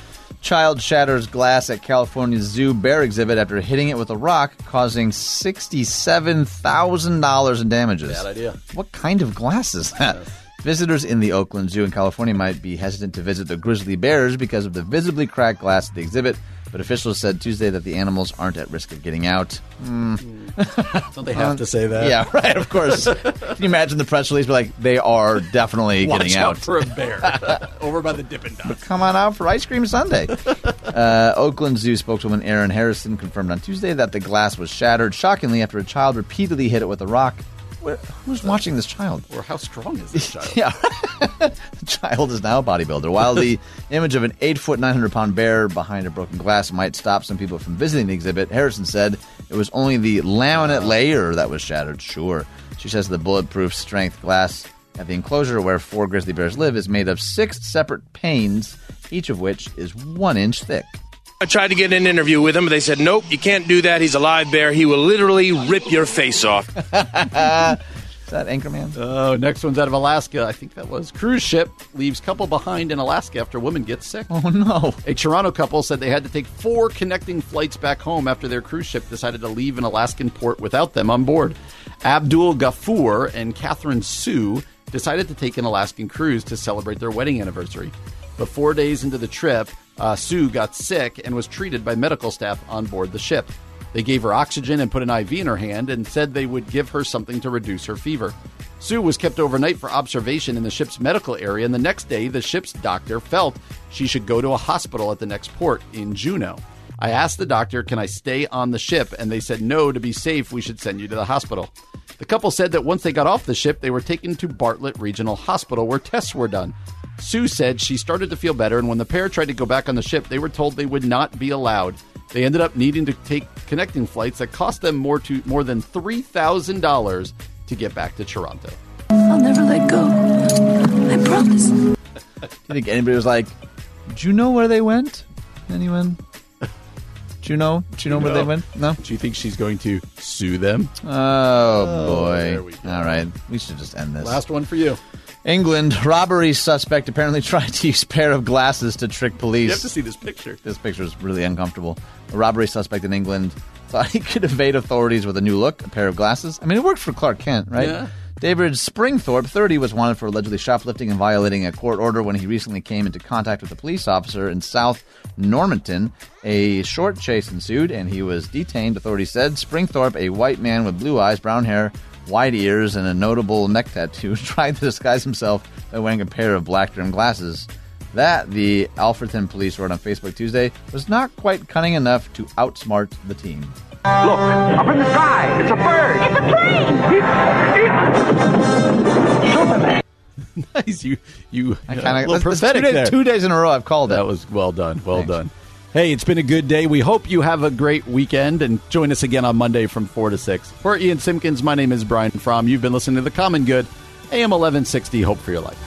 Child shatters glass at California Zoo bear exhibit after hitting it with a rock, causing $67,000 in damages. Bad idea. What kind of glass is that? Visitors in the Oakland Zoo in California might be hesitant to visit the grizzly bears because of the visibly cracked glass at the exhibit, but officials said Tuesday that the animals aren't at risk of getting out. Don't they have to say that? Yeah, right, of course. Can you imagine the press release be like, they are definitely Watch getting out out? for a bear over by the Dippin' Dots. come on out for ice cream Sunday. uh, Oakland Zoo spokeswoman Erin Harrison confirmed on Tuesday that the glass was shattered, shockingly, after a child repeatedly hit it with a rock. Who's watching this child? Or how strong is this child? Yeah, the child is now a bodybuilder. While the image of an eight foot, nine hundred pound bear behind a broken glass might stop some people from visiting the exhibit, Harrison said it was only the laminate layer that was shattered. Sure, she says the bulletproof strength glass at the enclosure where four grizzly bears live is made of six separate panes each of which is one inch thick. I tried to get an interview with him, but they said, nope, you can't do that. He's a live bear. He will literally rip your face off. Is that Anchorman? Oh, next one's out of Alaska. I think that was cruise ship leaves couple behind in Alaska after woman gets sick. Oh no! A Toronto couple said they had to take four connecting flights back home after their cruise ship decided to leave an Alaskan port without them on board. Abdul Ghafoor and Catherine Sue decided to take an Alaskan cruise to celebrate their wedding anniversary. But four days into the trip, uh, Sue got sick and was treated by medical staff on board the ship. They gave her oxygen and put an IV in her hand and said they would give her something to reduce her fever. Sue was kept overnight for observation in the ship's medical area, and the next day, the ship's doctor felt she should go to a hospital at the next port in Juneau. I asked the doctor, Can I stay on the ship? And they said, No, to be safe, we should send you to the hospital. The couple said that once they got off the ship, they were taken to Bartlett Regional Hospital where tests were done. Sue said she started to feel better, and when the pair tried to go back on the ship, they were told they would not be allowed. They ended up needing to take connecting flights that cost them more to more than three thousand dollars to get back to Toronto. I'll never let go. I promise. Do you think anybody was like, "Do you know where they went?" Anyone? Do you know? Do you know where they went? No. Do you think she's going to sue them? Oh, oh boy! we go. All right, we should just end this. Last one for you. England robbery suspect apparently tried to use pair of glasses to trick police. You have to see this picture. This picture is really uncomfortable. A robbery suspect in England thought he could evade authorities with a new look, a pair of glasses. I mean, it worked for Clark Kent, right? Yeah. David Springthorpe, 30, was wanted for allegedly shoplifting and violating a court order when he recently came into contact with a police officer in South Normanton. A short chase ensued, and he was detained, authorities said. Springthorpe, a white man with blue eyes, brown hair, wide ears, and a notable neck tattoo, tried to disguise himself by wearing a pair of black rimmed glasses. That, the Alfreton police wrote on Facebook Tuesday, was not quite cunning enough to outsmart the team. Look, up in the sky. It's a bird. It's a plane. Superman. nice. You you I uh, kind a little of prophetic two, days, there. two days in a row I've called That it. was well done. Well Thanks. done. Hey, it's been a good day. We hope you have a great weekend and join us again on Monday from 4 to 6. For Ian Simpkins, my name is Brian Fromm. You've been listening to The Common Good, AM 1160, Hope for Your Life.